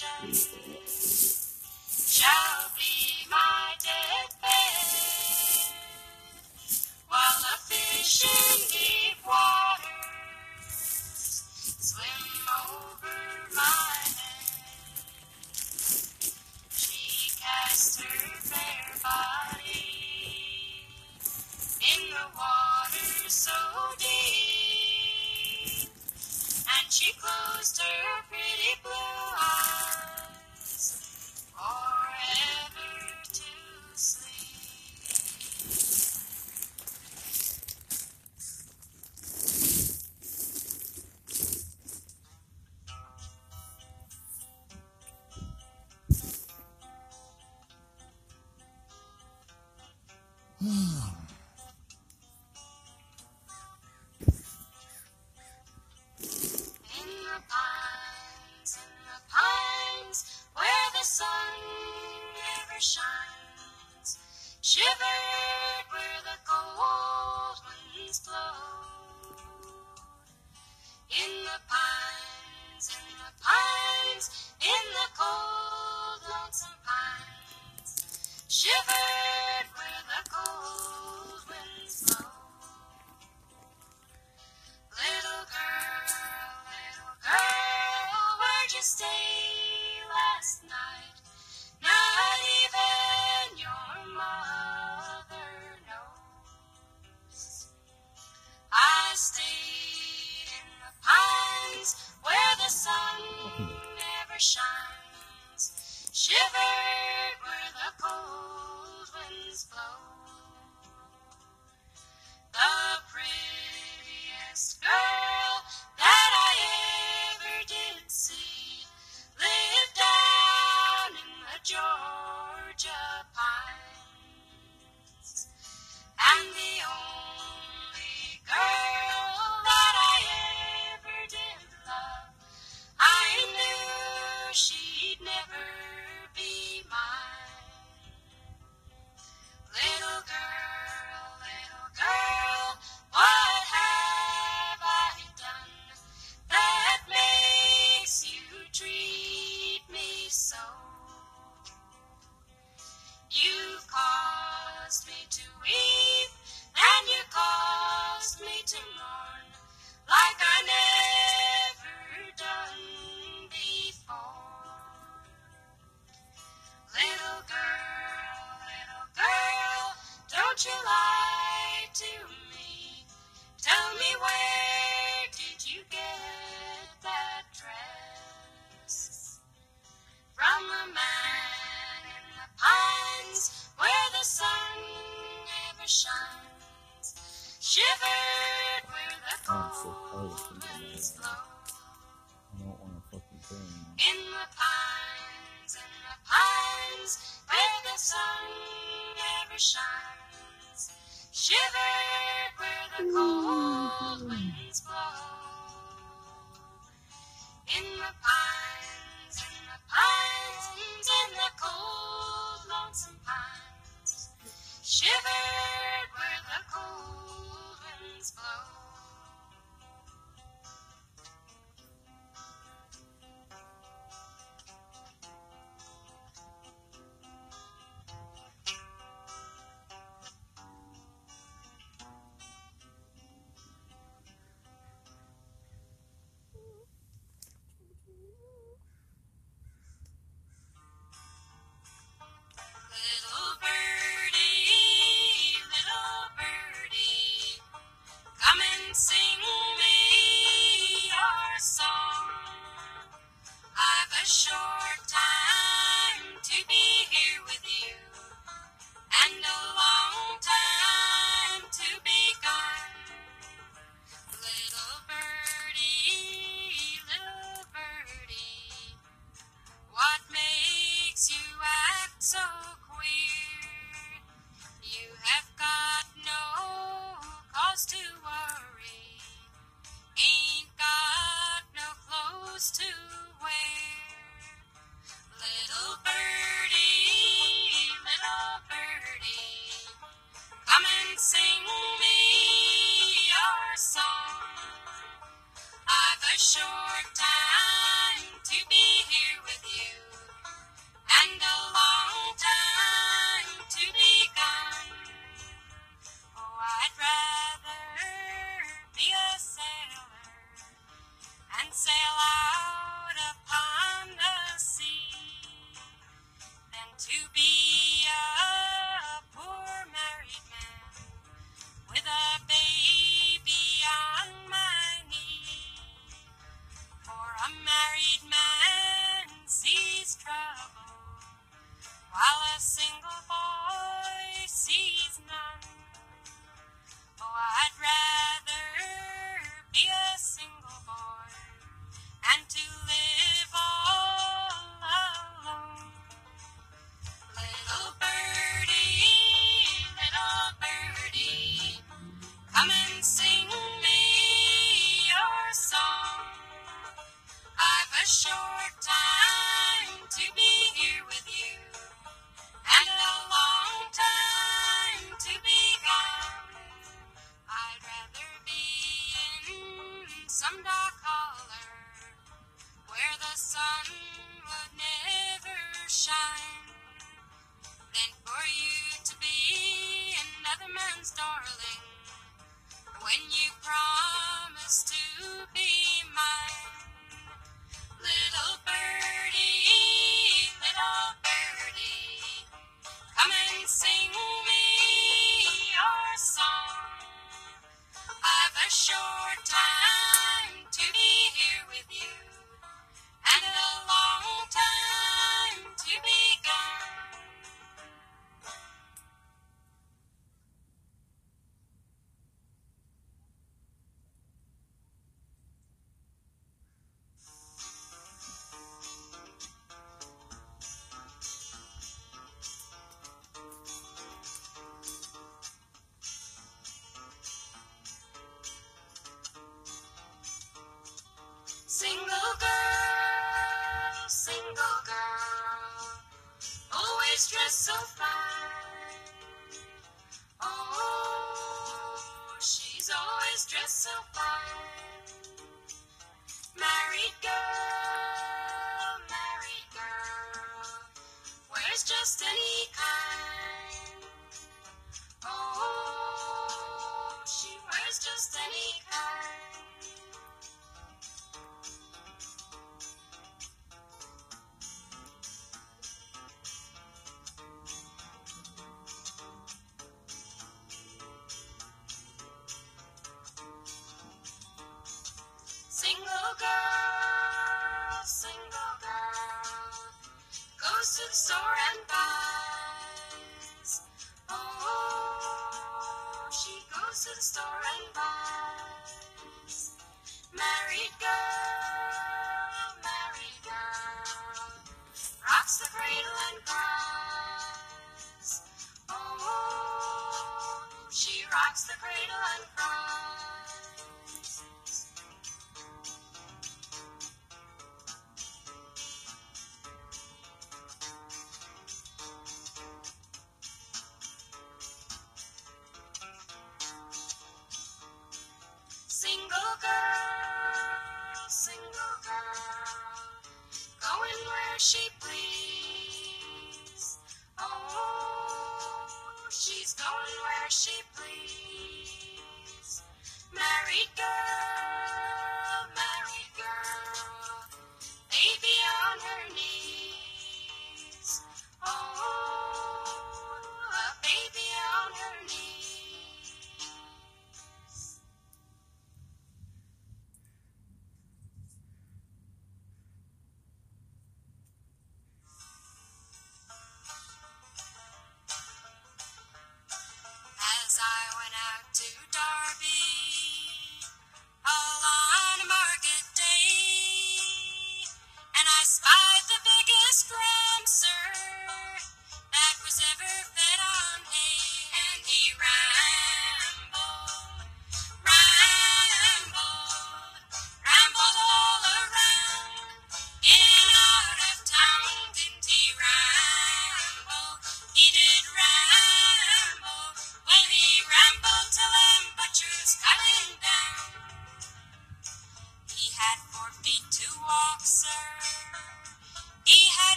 the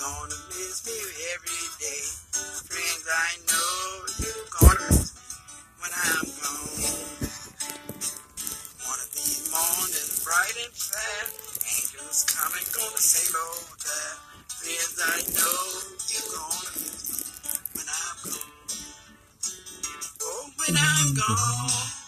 gonna miss me every day. Friends, I know you're gonna miss me when I'm gone. One of these mornings, bright and fair. Angels coming, gonna say hello there. Friends, I know you're gonna miss me when I'm gone. Oh, when I'm gone.